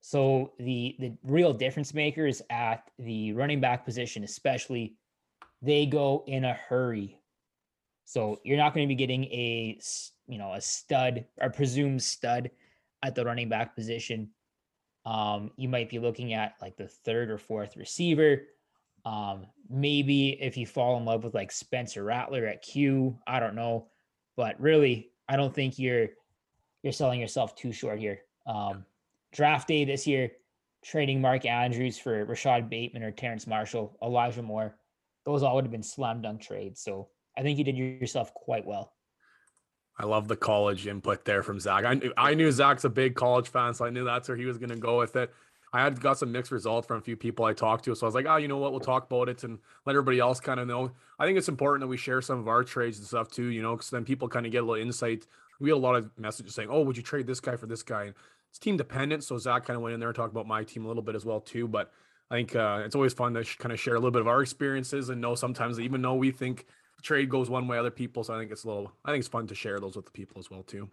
So the the real difference makers at the running back position, especially, they go in a hurry. So you're not going to be getting a you know a stud or presumed stud at the running back position. Um, you might be looking at like the third or fourth receiver. Um, maybe if you fall in love with like Spencer Rattler at Q, I don't know, but really, I don't think you're you're selling yourself too short here. Um, draft day this year, trading Mark Andrews for Rashod Bateman or Terrace Marshall, Elijah Moore, those all would have been slam dunk trades. So I think you did yourself quite well. I love the college input there from Zach. I knew, I knew Zach's a big college fan, so I knew that's where he was going to go with it. I had got some mixed results from a few people I talked to, so I was like, oh, you know what, we'll talk about it and let everybody else kind of know. I think it's important that we share some of our trades and stuff too, you know, because then people kind of get a little insight. We had a lot of messages saying, oh, would you trade this guy for this guy? And it's team dependent, so Zach kind of went in there and talked about my team a little bit as well too. But I think uh, it's always fun to sh- kind of share a little bit of our experiences and know sometimes even though we think trade goes one way, other people. So I think it's a little, I think it's fun to share those with the people as well too.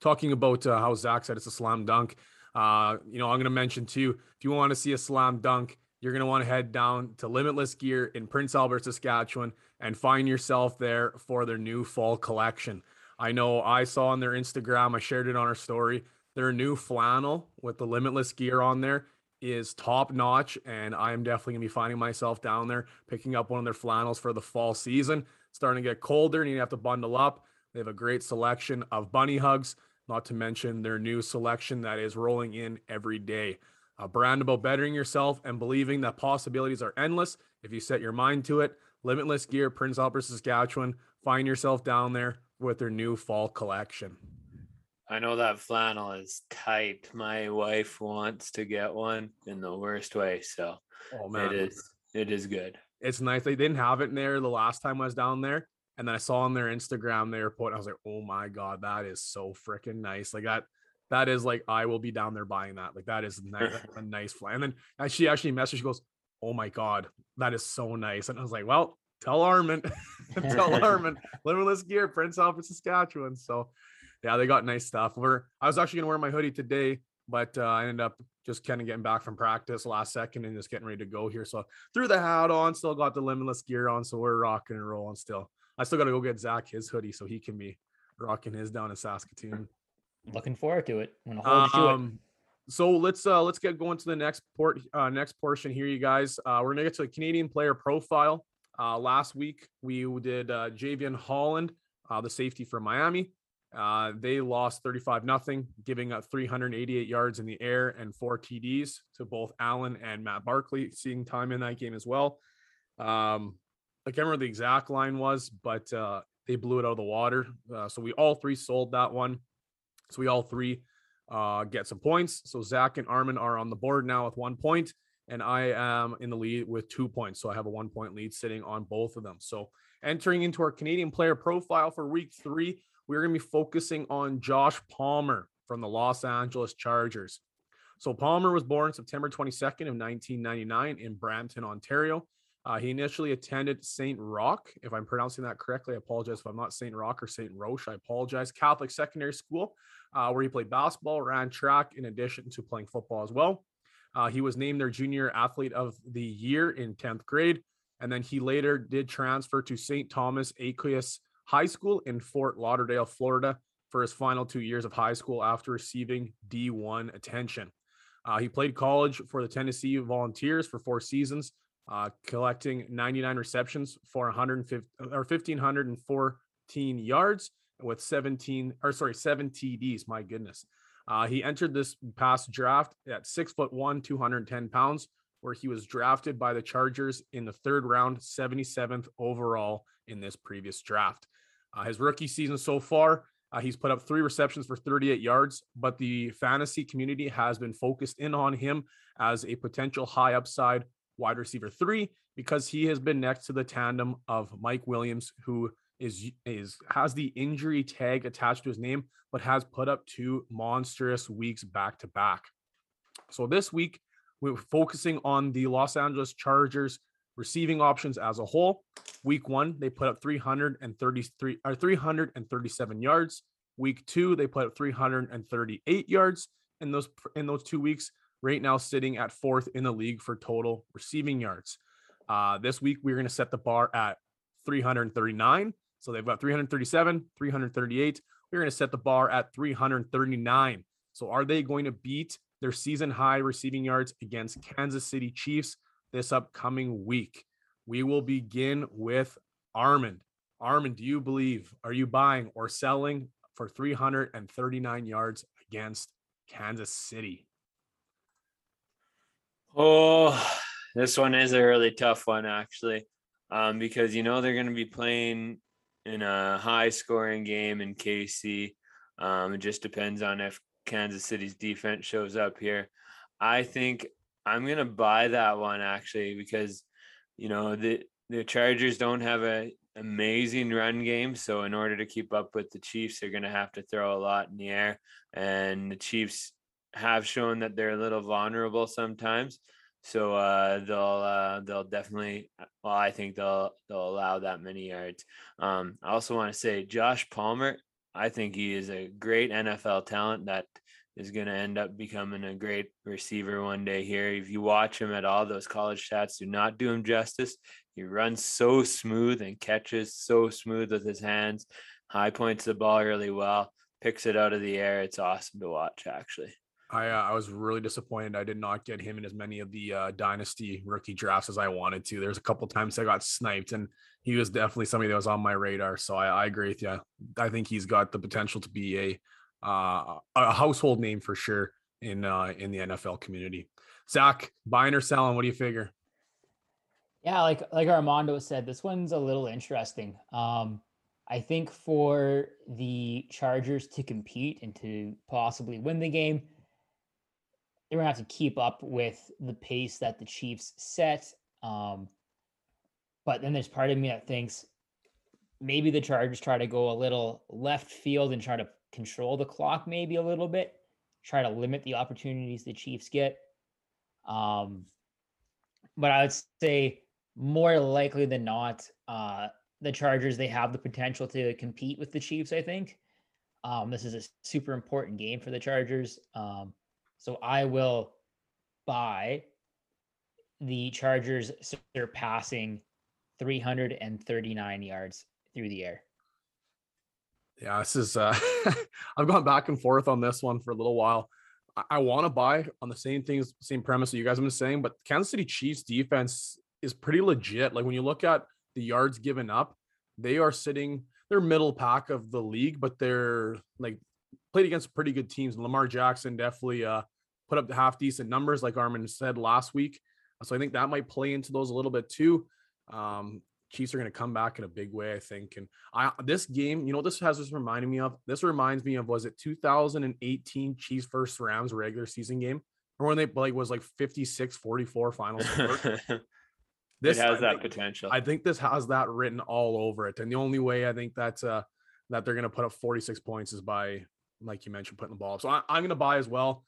Talking about uh, how Zach said it's a slam dunk. Uh, you know, I'm going to mention too, if you want to see a slam dunk, you're going to want to head down to Limitless Gear in Prince Albert, Saskatchewan, and find yourself there for their new fall collection. I know I saw on their Instagram, I shared it on our story. Their new flannel with the Limitless Gear on there is top notch, and I am definitely going to be finding myself down there picking up one of their flannels for the fall season. Starting to get colder, and you have to bundle up. They have a great selection of bunny hugs, not to mention their new selection that is rolling in every day. A brand about bettering yourself and believing that possibilities are endless if you set your mind to it. Limitless Gear, Prince Albert, Saskatchewan. Find yourself down there with their new fall collection. I know that flannel is tight. My wife wants to get one in the worst way, so Oh man, it is it is good. it's nice. They didn't have it in there the last time I was down there. And then I saw on their Instagram they were putting, I was like, oh my God, that is so freaking nice. Like that, that is like I will be down there buying that. Like that is nice, <laughs> a nice fly. And then and she actually messaged, she goes, "Oh my god, that is so nice." And I was like, "Well, tell Armin, <laughs> tell Armin, <laughs> limitless gear, Prince Albert, Saskatchewan." So yeah, they got nice stuff. We're I was actually gonna wear my hoodie today, but uh, I ended up just kind of getting back from practice last second and just getting ready to go here. So threw the hat on, still got the limitless gear on, so we're rocking and rolling still. I still got to go get Zach his hoodie so he can be rocking his down in Saskatoon. Looking forward to it. I'm gonna hold you to it. Um, so let's uh let's get going to the next port uh next portion here, you guys. Uh we're gonna get to a Canadian player profile. Uh last week we did uh Jevon Holland, uh the safety for Miami. Uh they lost 35 nothing, giving up 388 yards in the air and four TDs to both Allen and Matt Barkley, seeing time in that game as well. Um I can't remember the exact line was, but uh they blew it out of the water. Uh, so we all three sold that one. So we all three uh, get some points. So Zach and Armin are on the board now with one point, and I am in the lead with two points. So I have a one point lead sitting on both of them. So entering into our Canadian player profile for week three, we're going to be focusing on Josh Palmer from the Los Angeles Chargers. So Palmer was born September 22nd of 1999 in Brampton, Ontario. Uh, he initially attended St. Roch. If I'm pronouncing that correctly, I apologize if I'm not St. Roch or St. Roche. I apologize. Catholic secondary school, uh, where he played basketball, ran track, in addition to playing football as well. Uh, he was named their junior athlete of the year in 10th grade. And then he later did transfer to St. Thomas Aquinas High School in Fort Lauderdale, Florida, for his final two years of high school after receiving D1 attention. Uh, he played college for the Tennessee Volunteers for four seasons, uh, collecting 99 receptions for 150 or 1514 yards with 17 or sorry, seven TDs. My goodness. Uh, he entered this past draft at six foot one, 210 pounds, where he was drafted by the Chargers in the third round, 77th overall in this previous draft. Uh, his rookie season so far, uh, he's put up three receptions for 38 yards, but the fantasy community has been focused in on him as a potential high upside wide receiver three because he has been next to the tandem of Mike Williams, who is is has the injury tag attached to his name, but has put up two monstrous weeks back to back. So this week we we're focusing on the Los Angeles Chargers receiving options as a whole. Week one, they put up 333 or uh, 337 yards. Week two, they put up 338 yards in those in those two weeks. Right now, sitting at fourth in the league for total receiving yards. Uh, this week, we're going to set the bar at 339. So they've got 337, 338. We're going to set the bar at 339. So are they going to beat their season high receiving yards against Kansas City Chiefs this upcoming week? We will begin with Armand. Armand, do you believe, are you buying or selling for 339 yards against Kansas City? Oh, this one is a really tough one, actually, um, because you know they're going to be playing in a high scoring game in KC. Um, it just depends on if Kansas City's defense shows up here. I think I'm going to buy that one actually because you know the the Chargers don't have a amazing run game, so in order to keep up with the Chiefs, they're going to have to throw a lot in the air, and the Chiefs have shown that they're a little vulnerable sometimes. So uh, they'll uh, they'll definitely. Well, I think they'll they'll allow that many yards. Um, I also want to say Josh Palmer. I think he is a great NFL talent that is going to end up becoming a great receiver one day here. If you watch him at all, those college stats do not do him justice. He runs so smooth and catches so smooth with his hands, high points the ball really well, picks it out of the air. It's awesome to watch, actually. I uh, I was really disappointed. I did not get him in as many of the uh, dynasty rookie drafts as I wanted to. There's a couple times I got sniped, and he was definitely somebody that was on my radar. So I, I agree with you. I think he's got the potential to be a uh, a household name for sure in uh, in the NFL community. Zach, buying or selling? What do you figure? Yeah, like like Armando said, this one's a little interesting. Um, I think for the Chargers to compete and to possibly win the game, they're gonna have to keep up with the pace that the Chiefs set. Um, but then there's part of me that thinks maybe the Chargers try to go a little left field and try to control the clock maybe a little bit try to limit the opportunities the Chiefs get. Um, but I would say more likely than not, uh, the Chargers they have the potential to compete with the Chiefs. I think um, this is a super important game for the Chargers. Um, so I will buy the Chargers surpassing 339 yards through the air. Yeah, this is uh <laughs> I've gone back and forth on this one for a little while. I, I want to buy on the same things, same premise that you guys have been saying, but Kansas City Chiefs defense is pretty legit. Like when you look at the yards given up, they are sitting they're middle pack of the league, but they're like played against pretty good teams. And Lamar Jackson definitely uh put up half decent numbers, like Armin said last week. So I think that might play into those a little bit too. Um, Chiefs are going to come back in a big way, I think. And I this game, you know, this has this reminding me of. This reminds me of was it 2018 Chiefs first Rams regular season game, or when they like was like 56-44 final score. <laughs> this I has that think- potential. I think this has that written all over it. And the only way I think that's uh that they're gonna put up 46 points is by like you mentioned, putting the ball up. So I, I'm gonna buy as well.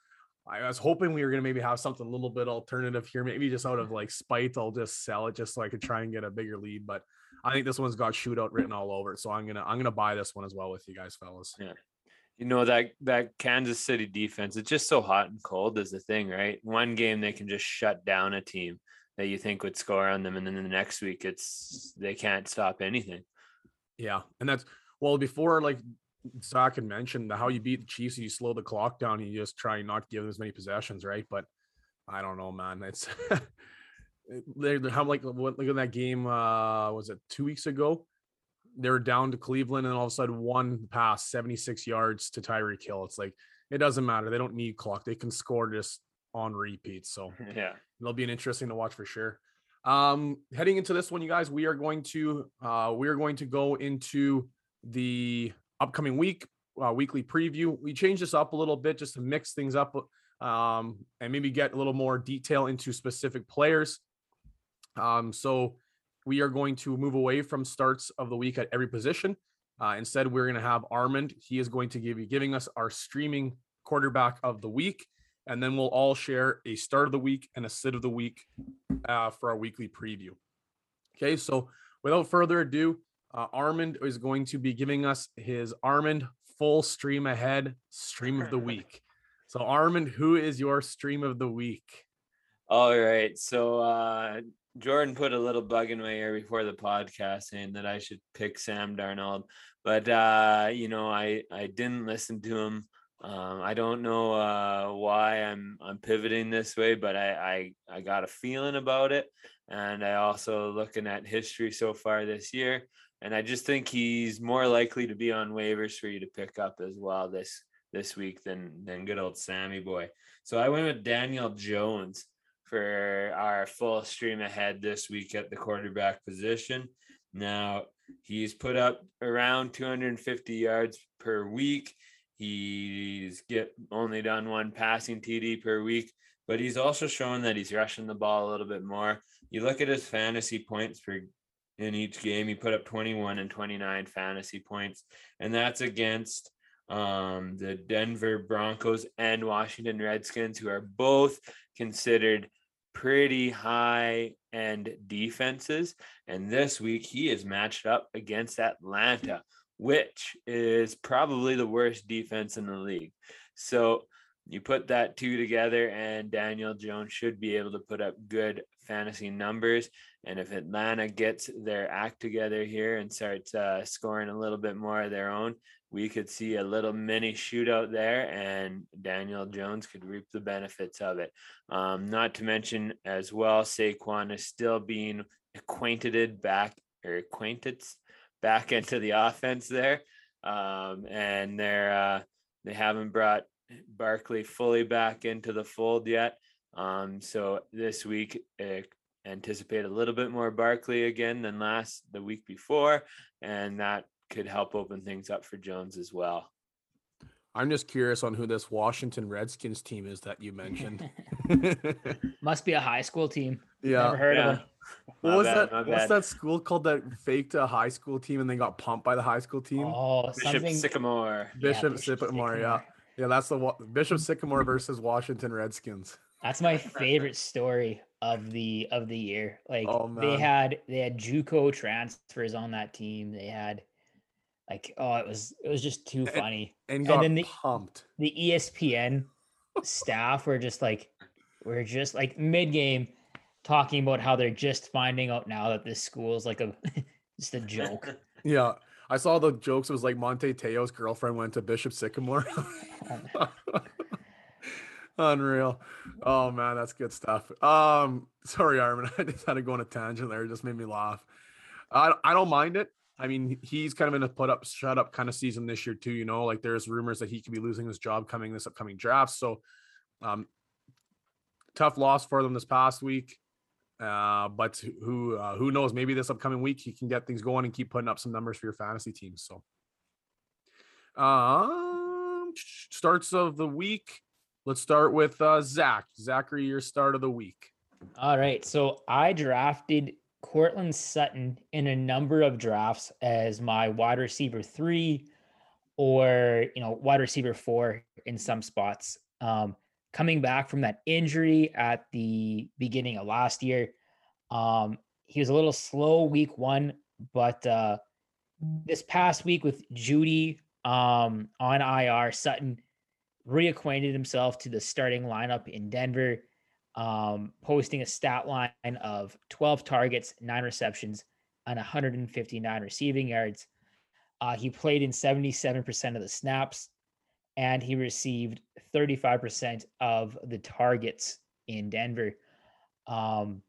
I was hoping we were gonna maybe have something a little bit alternative here, maybe just out of like spite, I'll just sell it just so I could try and get a bigger lead. But I think this one's got shootout written all over it. So I'm gonna I'm gonna buy this one as well with you guys, fellas. Yeah. You know that that Kansas City defense, it's just so hot and cold is the thing, right? One game they can just shut down a team that you think would score on them, and then the next week it's they can't stop anything. Yeah, and that's well before like Zach had mentioned how you beat the Chiefs, you slow the clock down, and you just try not to give them as many possessions, right? But I don't know, man. It's they're, they're how like what look at that game. Uh, was it two weeks ago? They were down to Cleveland, and all of a sudden one pass, seventy six yards to Tyreek Hill. It's like it doesn't matter. They don't need clock. They can score just on repeat. So <laughs> Yeah. it'll be an interesting to watch for sure. Um, heading into this one, you guys, we are going to uh, we are going to go into the upcoming week uh, weekly preview. We changed this up a little bit just to mix things up um, and maybe get a little more detail into specific players. Um, so we are going to move away from starts of the week at every position. Uh, instead, we're going to have Armand. He is going to give you giving us our streaming quarterback of the week, and then we'll all share a start of the week and a sit of the week uh, for our weekly preview. Okay, so without further ado, uh, Armand is going to be giving us his Armand full stream ahead stream of the <laughs> week. So, Armand, who is your stream of the week? All right. So uh Jordan put a little bug in my ear before the podcast saying that I should pick Sam Darnold. But uh, you know, I I didn't listen to him. Um, I don't know uh why I'm I'm pivoting this way, but I, I I got a feeling about it. And I also looking at history so far this year. And I just think he's more likely to be on waivers for you to pick up as well this this week than than good old Sammy boy. So I went with Daniel Jones for our full stream ahead this week at the quarterback position. Now he's put up around 250 yards per week. He's get only done one passing TD per week, but he's also shown that he's rushing the ball a little bit more. You look at his fantasy points per in each game. He put up 21 and 29 fantasy points, and that's against um, the Denver Broncos and Washington Redskins, who are both considered pretty high end defenses. And this week he is matched up against Atlanta, which is probably the worst defense in the league. So you put that two together, and Daniel Jones should be able to put up good fantasy numbers. And if Atlanta gets their act together here and starts uh, scoring a little bit more of their own, we could see a little mini shootout there, and Daniel Jones could reap the benefits of it. Um, not to mention as well, Saquon is still being acquainted back or acquainted back into the offense there, um, and they're uh, they haven't brought Barkley fully back into the fold yet. Um, so this week, uh, anticipate a little bit more Barkley again than last the week before, and that could help open things up for Jones as well. I'm just curious on who this Washington Redskins team is that you mentioned. <laughs> Must be a high school team. yeah. Never heard Yeah. of them. What was bad, that? What's that school called that faked a high school team and they got pumped by the high school team? Oh, Bishop something. Sycamore. Bishop Bishop Sycamore, yeah. Sycamore. Yeah, that's the Wa- Bishop Sycamore versus Washington Redskins. That's my favorite story of the of the year. Like Oh, they had they had JUCO transfers on that team. They had like oh it was it was just too funny. And And got then the- pumped. The ESPN staff were just like we're just like mid game talking about how they're just finding out now that this school is like a <laughs> just a joke. <laughs> Yeah. I saw the jokes. It was like Manti Te'o's girlfriend went to Bishop Sycamore. <laughs> Unreal. Oh man, that's good stuff. Um, sorry, Armin. <laughs> I just had to go on a tangent there. It just made me laugh. I I don't mind it. I mean, he's kind of in a put up, shut up kind of season this year too. You know, like there's rumors that he could be losing his job coming this upcoming draft. So, um, tough loss for them this past week. Uh, but who uh, who knows? Maybe this upcoming week he can get things going and keep putting up some numbers for your fantasy team. So, um, starts of the week. Let's start with uh, Zach. Zachary, your start of the week. All right. So I drafted Courtland Sutton in a number of drafts as my wide receiver three or, you know, wide receiver four in some spots. Um, coming back from that injury at the beginning of last year, um, he was a little slow week one, but uh, this past week with Jeudy um, on IR, Sutton reacquainted himself to the starting lineup in Denver um, posting a stat line of 12 targets, nine receptions, and 159 receiving yards. Uh, he played in 77% of the snaps, and he received 35% of the targets in Denver. Um,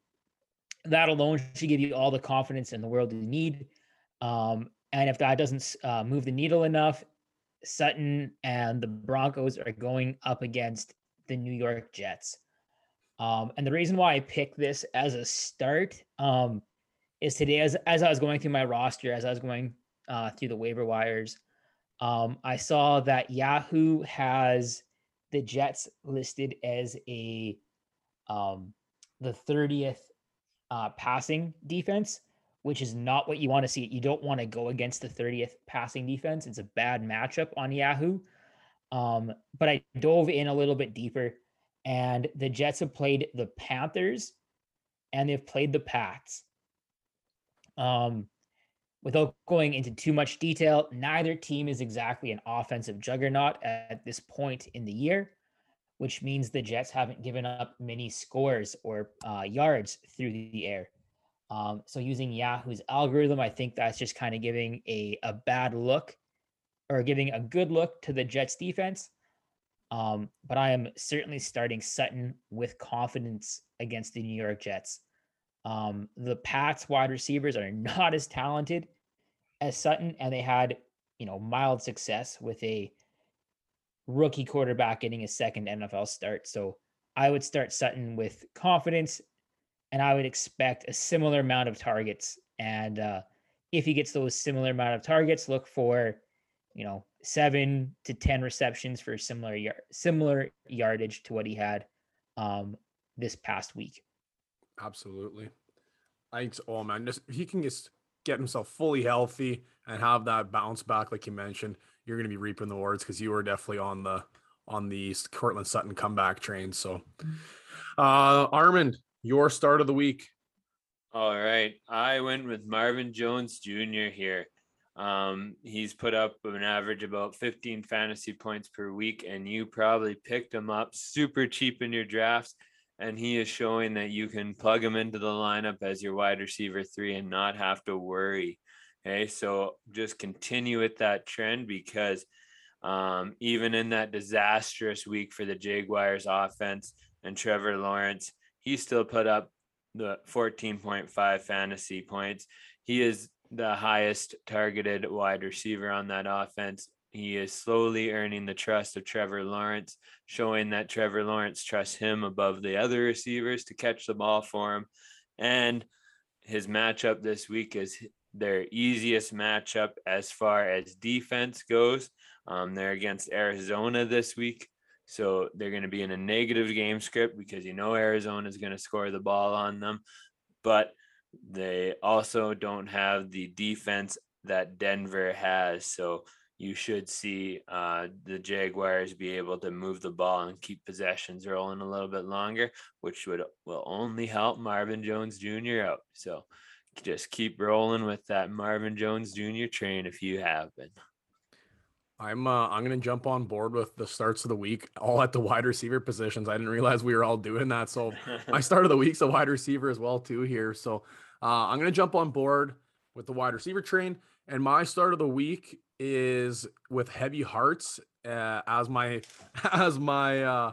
that alone should give you all the confidence in the world you need. Um, and if that doesn't uh, move the needle enough, Sutton and the Broncos are going up against the New York Jets. Um, and the reason why I picked this as a start um, is today, as, as I was going through my roster, as I was going uh, through the waiver wires, um, I saw that Yahoo has the Jets listed as a um, the 30th uh, passing defense, which is not what you want to see. You don't want to go against the 30th passing defense. It's a bad matchup on Yahoo. Um, but I dove in a little bit deeper and the Jets have played the Panthers and they've played the Pats. Um, without going into too much detail, neither team is exactly an offensive juggernaut at this point in the year, which means the Jets haven't given up many scores or uh, yards through the air. Um, so using Yahoo's algorithm, I think that's just kind of giving a, a bad look or giving a good look to the Jets defense. Um, but I am certainly starting Sutton with confidence against the New York Jets. Um, the Pats wide receivers are <laughs> not as talented as Sutton, and they had, you know, mild success with a rookie quarterback getting a second NFL start. So I would start Sutton with confidence, and I would expect a similar amount of targets. And uh, if he gets those similar amount of targets, look for, you know, seven to ten receptions for similar yard, similar yardage to what he had um, this past week. Absolutely. I think. Oh man, just if he can just get himself fully healthy and have that bounce back, like you mentioned, you're going to be reaping the rewards because you were definitely on the on the Courtland Sutton comeback train. So, uh, Armand, your start of the week. All right. I went with Marvin Jones Jr. here. Um, he's put up an average about 15 fantasy points per week, and you probably picked him up super cheap in your drafts. And he is showing that you can plug him into the lineup as your wide receiver three and not have to worry. Okay. So just continue with that trend because um, even in that disastrous week for the Jaguars offense and Trevor Lawrence, he still put up the 14.5 fantasy points. He is the highest targeted wide receiver on that offense. He is slowly earning the trust of Trevor Lawrence, showing that Trevor Lawrence trusts him above the other receivers to catch the ball for him. And his matchup this week is their easiest matchup as far as defense goes. Um, they're against Arizona this week. So they're going to be in a negative game script because you know Arizona is going to score the ball on them. But they also don't have the defense that Denver has. So you should see uh, the Jaguars be able to move the ball and keep possessions rolling a little bit longer, which would will only help Marvin Jones Jr. out. So just keep rolling with that Marvin Jones Jr. train if you have been. I'm uh, I'm gonna jump on board with the starts of the week, all at the wide receiver positions. I didn't realize we were all doing that. So my <laughs> start of the week's a wide receiver as well too here. So uh, I'm gonna jump on board with the wide receiver train, and my start of the week is with heavy hearts uh, as my <laughs> as my uh,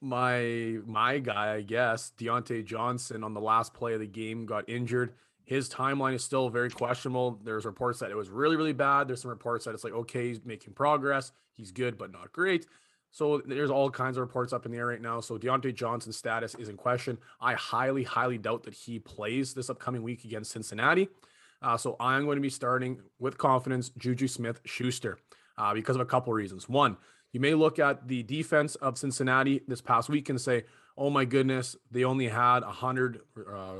my my guy, I guess Diontae Johnson on the last play of the game got injured. His timeline is still very questionable. There's reports that it was really, really bad. There's some reports that it's like, okay, he's making progress. He's good, but not great. So there's all kinds of reports up in the air right now. So Diontae Johnson's status is in question. I highly, highly doubt that he plays this upcoming week against Cincinnati. Uh, so I'm going to be starting with confidence Juju Smith Schuster uh, because of a couple reasons. One, you may look at the defense of Cincinnati this past week and say, oh my goodness, they only had 100 uh,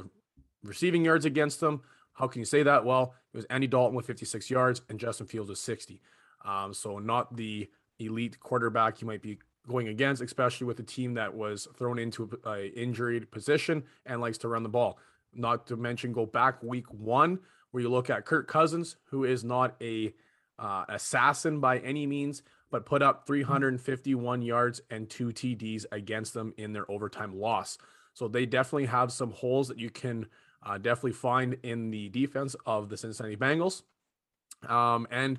receiving yards against them. How can you say that? Well, it was Andy Dalton with 56 yards and Justin Fields with 60. Um, so not the elite quarterback you might be going against, especially with a team that was thrown into a, a injured position and likes to run the ball. Not to mention, go back week one where you look at Kirk Cousins, who is not a uh, assassin by any means, but put up 351 yards and two TDs against them in their overtime loss. So they definitely have some holes that you can uh, definitely find in the defense of the Cincinnati Bengals. Um, and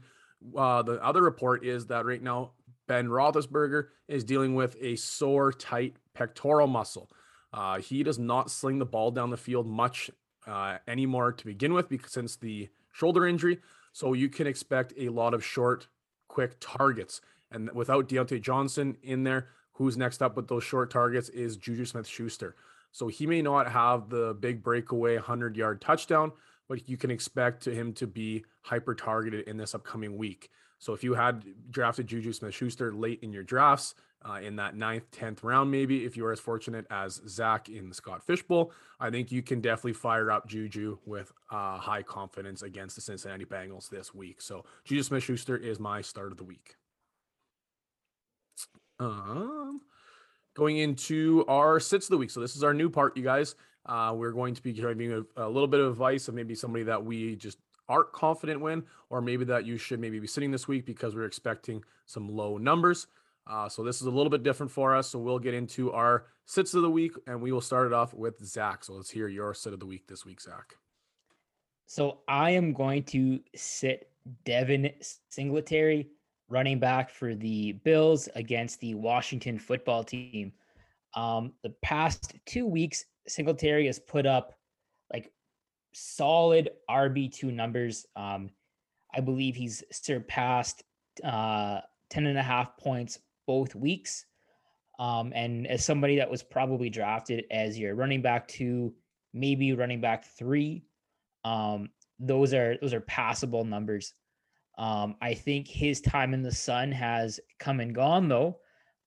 uh, the other report is that right now Ben Roethlisberger is dealing with a sore, tight pectoral muscle. Uh, he does not sling the ball down the field much uh, anymore to begin with, because since the shoulder injury. So you can expect a lot of short, quick targets. And without Diontae Johnson in there, who's next up with those short targets is Juju Smith Schuster. So he may not have the big breakaway 100 yard touchdown, but you can expect to him to be hyper targeted in this upcoming week. So if you had drafted Juju Smith Schuster late in your drafts, uh, in that ninth, 10th round, maybe if you are as fortunate as Zach in the Scott Fishbowl, I think you can definitely fire up Juju with uh, high confidence against the Cincinnati Bengals this week. So Juju Smith Schuster is my start of the week. Um, going into our sits of the week. So this is our new part, you guys. Uh, we're going to be giving a, a, little bit of advice of maybe somebody that we just aren't confident win, or maybe that you should maybe be sitting this week because we're expecting some low numbers. Uh, so this is a little bit different for us. So we'll get into our sits of the week, and we will start it off with Zach. So let's hear your sit of the week this week, Zach. So I am going to sit Devin Singletary running back for the Bills against the Washington football team. Um, the past two weeks, Singletary has put up like solid RB2 numbers. Um, I believe he's surpassed uh, 10 and a half points both weeks. Um, and as somebody that was probably drafted as your running back two, maybe running back three, um, those are those are passable numbers. Um, I think his time in the sun has come and gone though,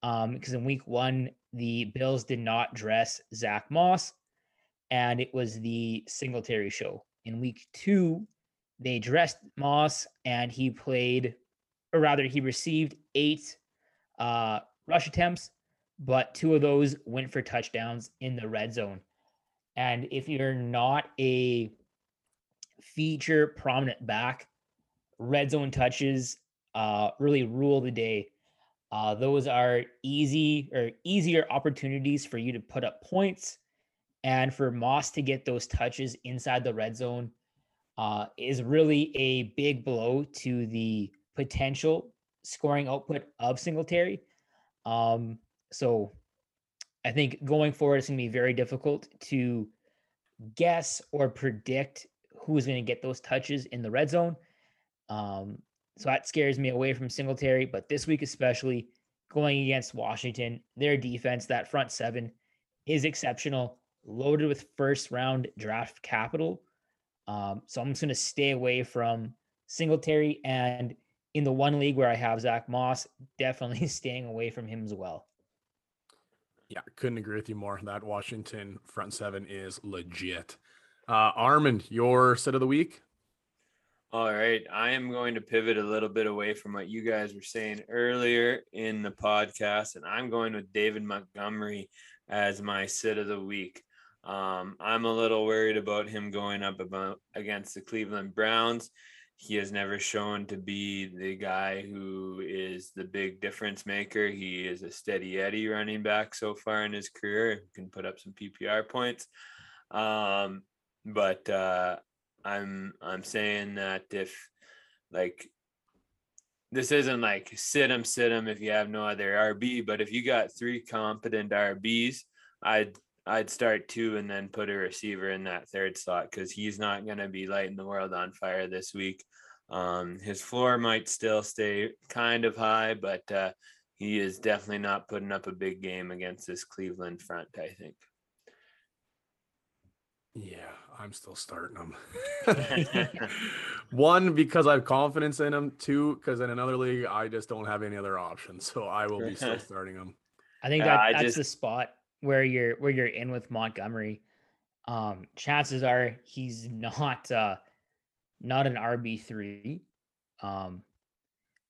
because um, in week one, the Bills did not dress Zach Moss, and it was the Singletary show. In week two, they dressed Moss, and he played, or rather, he received eight uh, rush attempts, but two of those went for touchdowns in the red zone. And if you're not a feature prominent back, red zone touches uh, really rule the day. Uh, those are easy or easier opportunities for you to put up points, and for Moss to get those touches inside the red zone uh, is really a big blow to the potential scoring output of Singletary. Um, so I think going forward, it's going to be very difficult to guess or predict who's going to get those touches in the red zone. Um, so that scares me away from Singletary. But this week, especially going against Washington, their defense, that front seven is exceptional, loaded with first round draft capital. Um, so I'm just going to stay away from Singletary. And in the one league where I have Zach Moss, definitely <laughs> staying away from him as well. Yeah, couldn't agree with you more. That Washington front seven is legit. Uh, Armand, your set of the week? All right. I am going to pivot a little bit away from what you guys were saying earlier in the podcast, and I'm going with David Montgomery as my sit of the week. Um, I'm a little worried about him going up about against the Cleveland Browns. He has never shown to be the guy who is the big difference maker. He is a steady Eddie running back so far in his career, he can put up some PPR points. Um, but uh, I'm I'm saying that if like this isn't like sit him, sit him if you have no other RB, but if you got three competent RBs, I'd I'd start two and then put a receiver in that third slot because he's not going to be lighting the world on fire this week. Um, his floor might still stay kind of high, but uh, he is definitely not putting up a big game against this Cleveland front. I think. Yeah, I'm still starting him. <laughs> One, because I have confidence in him. Two, because in another league, I just don't have any other options. So I will be still <laughs> starting him. I think that, that's just... the spot where you're where you're in with Montgomery. Um, chances are he's not uh not an RB three. Um,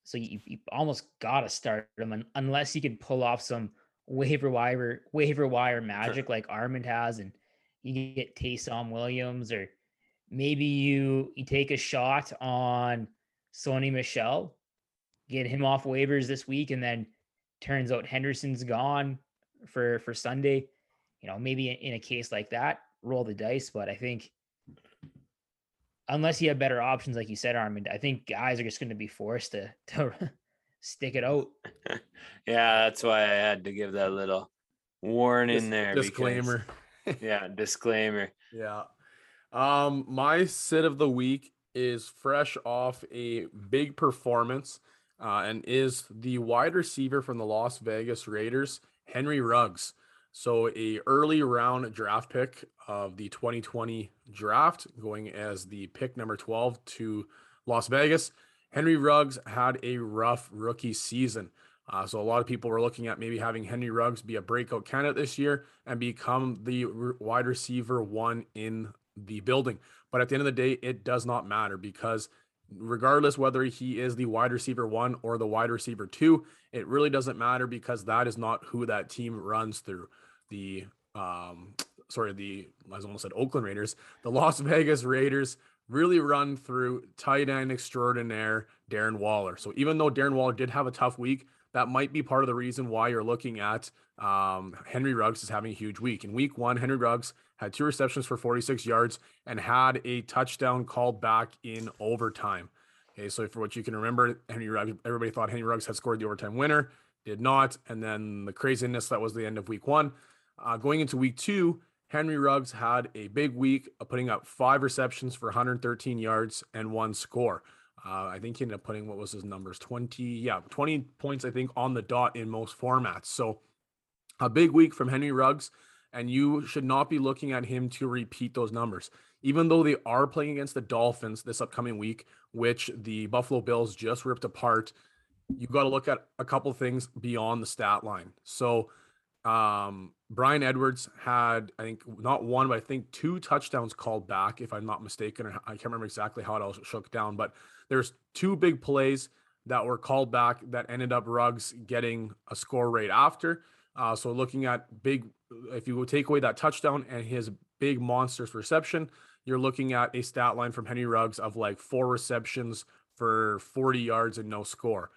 so you, you almost gotta start him unless you can pull off some waiver wire waiver wire magic like Armand has and you get Damien Williams, or maybe you you take a shot on Sony Michel, get him off waivers this week, and then turns out Henderson's gone for for Sunday. You know, maybe in a case like that, roll the dice. But I think unless you have better options, like you said, Armand, I think guys are just going to be forced to <laughs> to stick it out. <laughs> yeah, that's why I had to give that little warning Dis- there. Disclaimer. Because yeah, disclaimer. Yeah. Um, my sit of the week is fresh off a big performance uh, and is the wide receiver from the Las Vegas Raiders, Henry Ruggs. So a early round draft pick of the 2020 draft, going as the pick number 12 to Las Vegas. Henry Ruggs had a rough rookie season. Uh, so a lot of people were looking at maybe having Henry Ruggs be a breakout candidate this year and become the wide receiver one in the building. But at the end of the day, it does not matter because regardless whether he is the wide receiver one or the wide receiver two, it really doesn't matter because that is not who that team runs through. The um, sorry, the as I almost said Oakland Raiders, the Las <laughs> Vegas Raiders really run through tight end extraordinaire Darren Waller. So even though Darren Waller did have a tough week, that might be part of the reason why you're looking at um, Henry Ruggs is having a huge week. In week one, Henry Ruggs had two receptions for 46 yards and had a touchdown called back in overtime. Okay, so for what you can remember, Henry Ruggs, everybody thought Henry Ruggs had scored the overtime winner, did not. And then the craziness that was the end of week one. Uh, going into week two, Henry Ruggs had a big week, uh, putting up five receptions for 113 yards and one score. Uh, I think he ended up putting what was his numbers 20, yeah, 20 points, I think, on the dot in most formats. So a big week from Henry Ruggs, and you should not be looking at him to repeat those numbers. Even though they are playing against the Dolphins this upcoming week, which the Buffalo Bills just ripped apart, you got to look at a couple things beyond the stat line. So, um, Bryan Edwards had, I think, not one, but I think two touchdowns called back, if I'm not mistaken. I can't remember exactly how it all shook down, but there's two big plays that were called back that ended up Ruggs getting a score right after. Uh, so looking at big, if you take away that touchdown and his big monsters reception, you're looking at a stat line from Henry Ruggs of like four receptions for 40 yards and no score.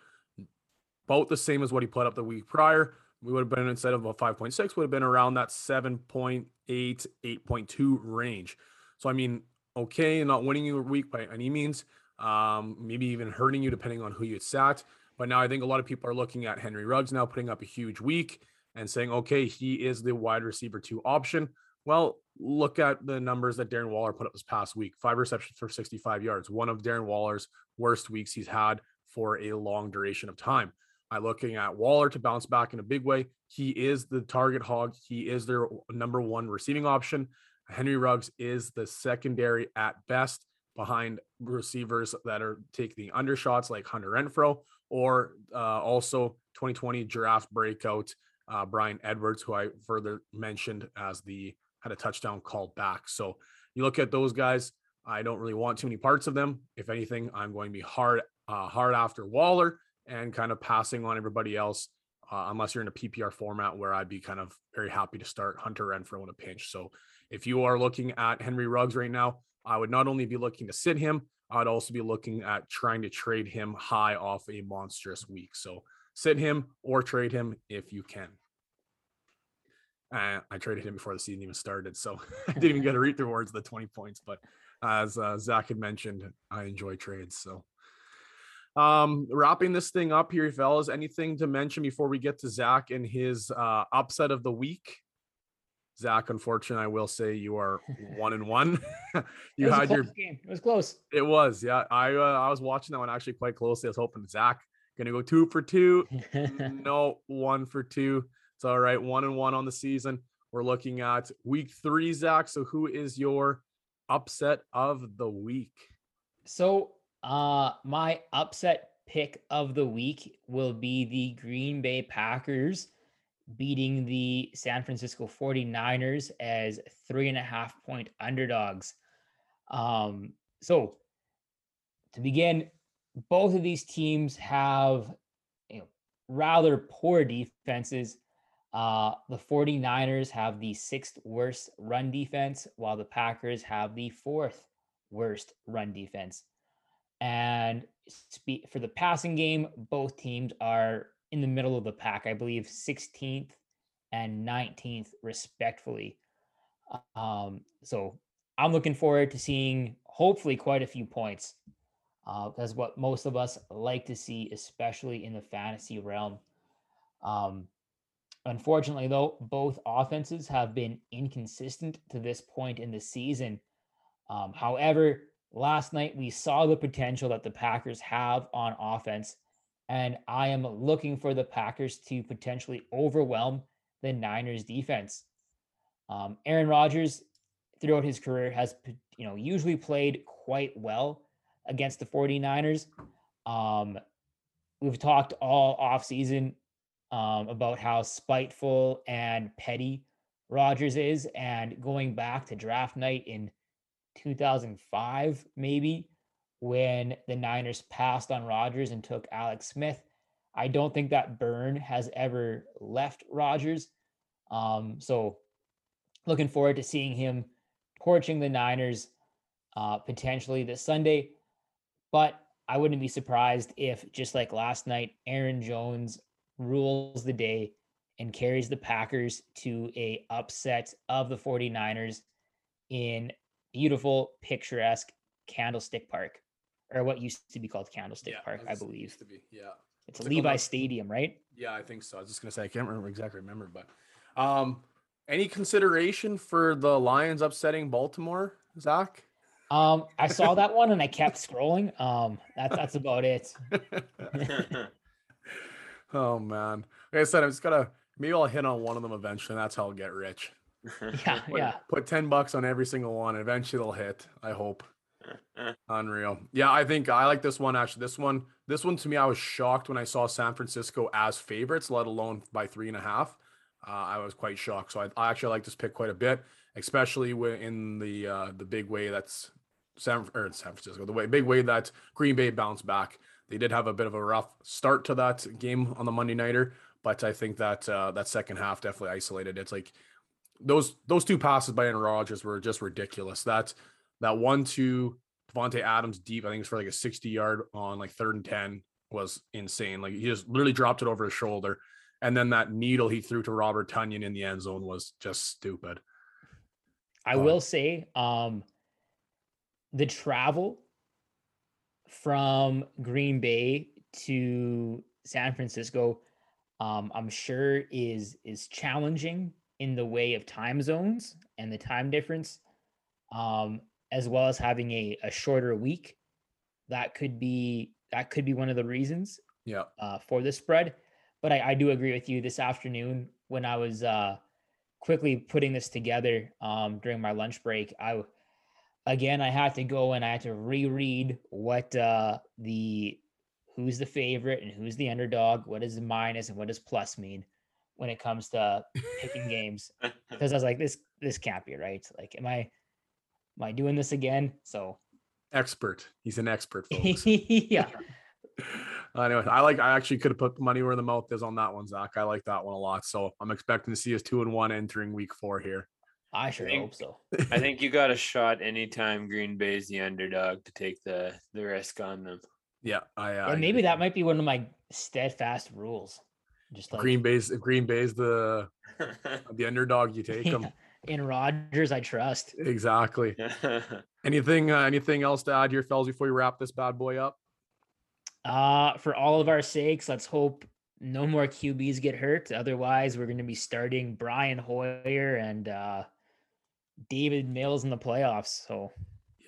About the same as what he put up the week prior. We would have been instead of a 5.6, would have been around that 7.8, 8.2 range. So I mean, okay, not winning you a week by any means, um, maybe even hurting you depending on who you sat. But now I think a lot of people are looking at Henry Ruggs now putting up a huge week and saying, okay, he is the wide receiver two option. Well, look at the numbers that Darren Waller put up this past week five receptions for 65 yards, one of Darren Waller's worst weeks he's had for a long duration of time. I'm looking at Waller to bounce back in a big way. He is the target hog, he is their number one receiving option. Henry Ruggs is the secondary at best behind receivers that are taking the undershots like Hunter Renfrow or uh, also 2020 draft breakout uh, Bryan Edwards, who I further mentioned as the had a touchdown called back. So you look at those guys. I don't really want too many parts of them. If anything, I'm going to be hard, uh, hard after Waller and kind of passing on everybody else, uh, unless you're in a PPR format where I'd be kind of very happy to start Hunter Renfrow in a pinch. So if you are looking at Henry Ruggs right now, I would not only be looking to sit him, I'd also be looking at trying to trade him high off a monstrous week. So sit him or trade him if you can. Uh, I traded him before the season even started, so <laughs> I didn't even get to read towards the 20 points. But as uh, Zach had mentioned, I enjoy trades. So, um, wrapping this thing up here, fellas. Anything to mention before we get to Zach and his uh, upset of the week? Zach, unfortunately, I will say you are <laughs> one and one. <laughs> you had your game. It was close. It was, yeah. I uh, I was watching that one actually quite closely. I was hoping Zach gonna go two for two. <laughs> no, one for two. It's all right. One and one on the season. We're looking at week three, Zach. So who is your upset of the week? So uh my upset pick of the week will be the Green Bay Packers beating the San Francisco 49ers as three and a half point underdogs. Um, so to begin, both of these teams have you know, rather poor defenses. Uh, the 49ers have the sixth worst run defense, while the Packers have the fourth worst run defense. And spe- for the passing game, both teams are in the middle of the pack, I believe 16th and 19th, respectfully. Um, so I'm looking forward to seeing hopefully quite a few points. Uh, that's what most of us like to see, especially in the fantasy realm. Um, unfortunately, though, both offenses have been inconsistent to this point in the season. Um, however, last night we saw the potential that the Packers have on offense and I am looking for the Packers to potentially overwhelm the Niners defense. Um, Aaron Rodgers, throughout his career, has you know usually played quite well against the 49ers. Um, we've talked all offseason um, about how spiteful and petty Rodgers is, and going back to draft night in 2005, maybe when the Niners passed on Rodgers and took Alex Smith. I don't think that burn has ever left Rodgers. Um, so looking forward to seeing him torching the Niners uh, potentially this Sunday. But I wouldn't be surprised if, just like last night, Aaron Jones rules the day and carries the Packers to a upset of the 49ers in beautiful, picturesque Candlestick Park or what used to be called Candlestick yeah, Park, I believe. Used to be, yeah. It's, it's Levi Stadium, right? Yeah, I think so. I was just gonna say I can't remember exactly remember, but um, any consideration for the Lions upsetting Baltimore, Zach? Um, I saw that one and I kept scrolling. Um, that's that's about it. <laughs> oh man, like I said, I'm just gonna maybe I'll hit on one of them eventually. that's how I'll get rich. <laughs> Yeah, put, yeah. Put ten bucks on every single one. Eventually, they'll hit. I hope. Unreal. Yeah, I think I like this one actually. This one, this one to me, I was shocked when I saw San Francisco as favorites, let alone by three and a half. Uh, I was quite shocked. So I, I, actually like this pick quite a bit, especially in the uh, the big way that's San or San Francisco, the way big way that Green Bay bounced back. They did have a bit of a rough start to that game on the Monday nighter, but I think that uh, that second half definitely isolated. It's like those those two passes by Aaron Rodgers were just ridiculous. That that one two Davante Adams deep, I think it's for like a 60 yard on like third and 10 was insane. Like he just literally dropped it over his shoulder. And then that needle he threw to Robert Tonyan in the end zone was just stupid. I um, will say, um, the travel from Green Bay to San Francisco, um, I'm sure is is challenging in the way of time zones and the time difference. Um, as well as having a, a shorter week. That could be that could be one of the reasons. Yeah. Uh, for the spread, but I, I do agree with you. This afternoon, when I was uh, quickly putting this together um, during my lunch break, I again I had to go and I had to reread what uh, the who's the favorite and who's the underdog, what is the minus and what does plus mean when it comes to picking <laughs> games. Because I was like, this this can't be right. Like, am I Am I doing this again? So expert. He's an expert, <laughs> folks. yeah. <laughs> anyway, I like. I actually could have put money where the mouth is on that one, Zach. I like that one a lot. So I'm expecting to see us two and one entering week four here. I sure think- hope so. I think <laughs> you got a shot anytime Green Bay's the underdog to take the the risk on them. Yeah, I. Uh, and maybe that might be one of my steadfast rules. Just like Green Bay's if Green Bay's the the underdog, you take them. In Rodgers, I trust. exactly. <laughs> Anything? Uh, anything else to add here, fellas, before we wrap this bad boy up? Uh, for all of our sakes, let's hope no more QBs get hurt. Otherwise, we're going to be starting Brian Hoyer and uh, Davis Mills in the playoffs. So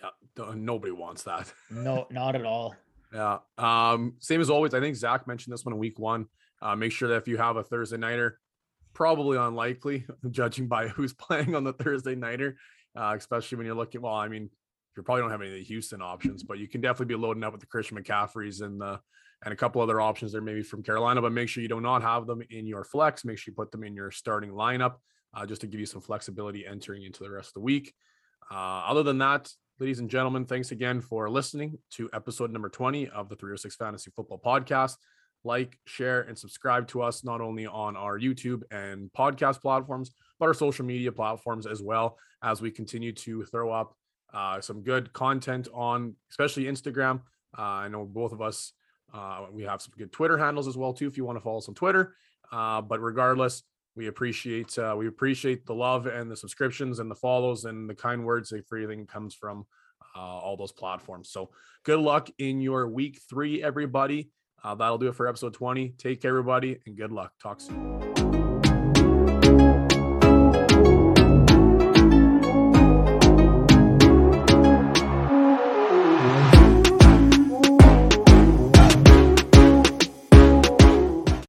Yeah, nobody wants that. <laughs> no, not at all. Yeah. Um, same as always. I think Zach mentioned this one in week one. Uh, make sure that if you have a Thursday nighter, probably unlikely, <laughs> judging by who's <laughs> playing on the Thursday nighter, uh, especially when you're looking. Well, I mean, you probably don't have any of the Houston options, but you can definitely be loading up with the Christian McCaffreys and the and a couple other options there, maybe from Carolina. But make sure you do not have them in your flex. Make sure you put them in your starting lineup, uh, just to give you some flexibility entering into the rest of the week. Uh, other than that, ladies and gentlemen, thanks again for listening to episode number 20 of the 306 Fantasy Football Podcast. Like, share, and subscribe to us not only on our YouTube and podcast platforms, but our social media platforms as well as we continue to throw up uh, some good content on, especially Instagram. Uh, I know both of us, uh, we have some good Twitter handles as well too. If you want to follow us on Twitter, uh, but regardless, we appreciate uh, we appreciate the love and the subscriptions and the follows and the kind words if everything comes from uh, all those platforms. So good luck in your week three, everybody. Uh, that'll do it for episode 20. Take care, everybody, and good luck. Talk soon.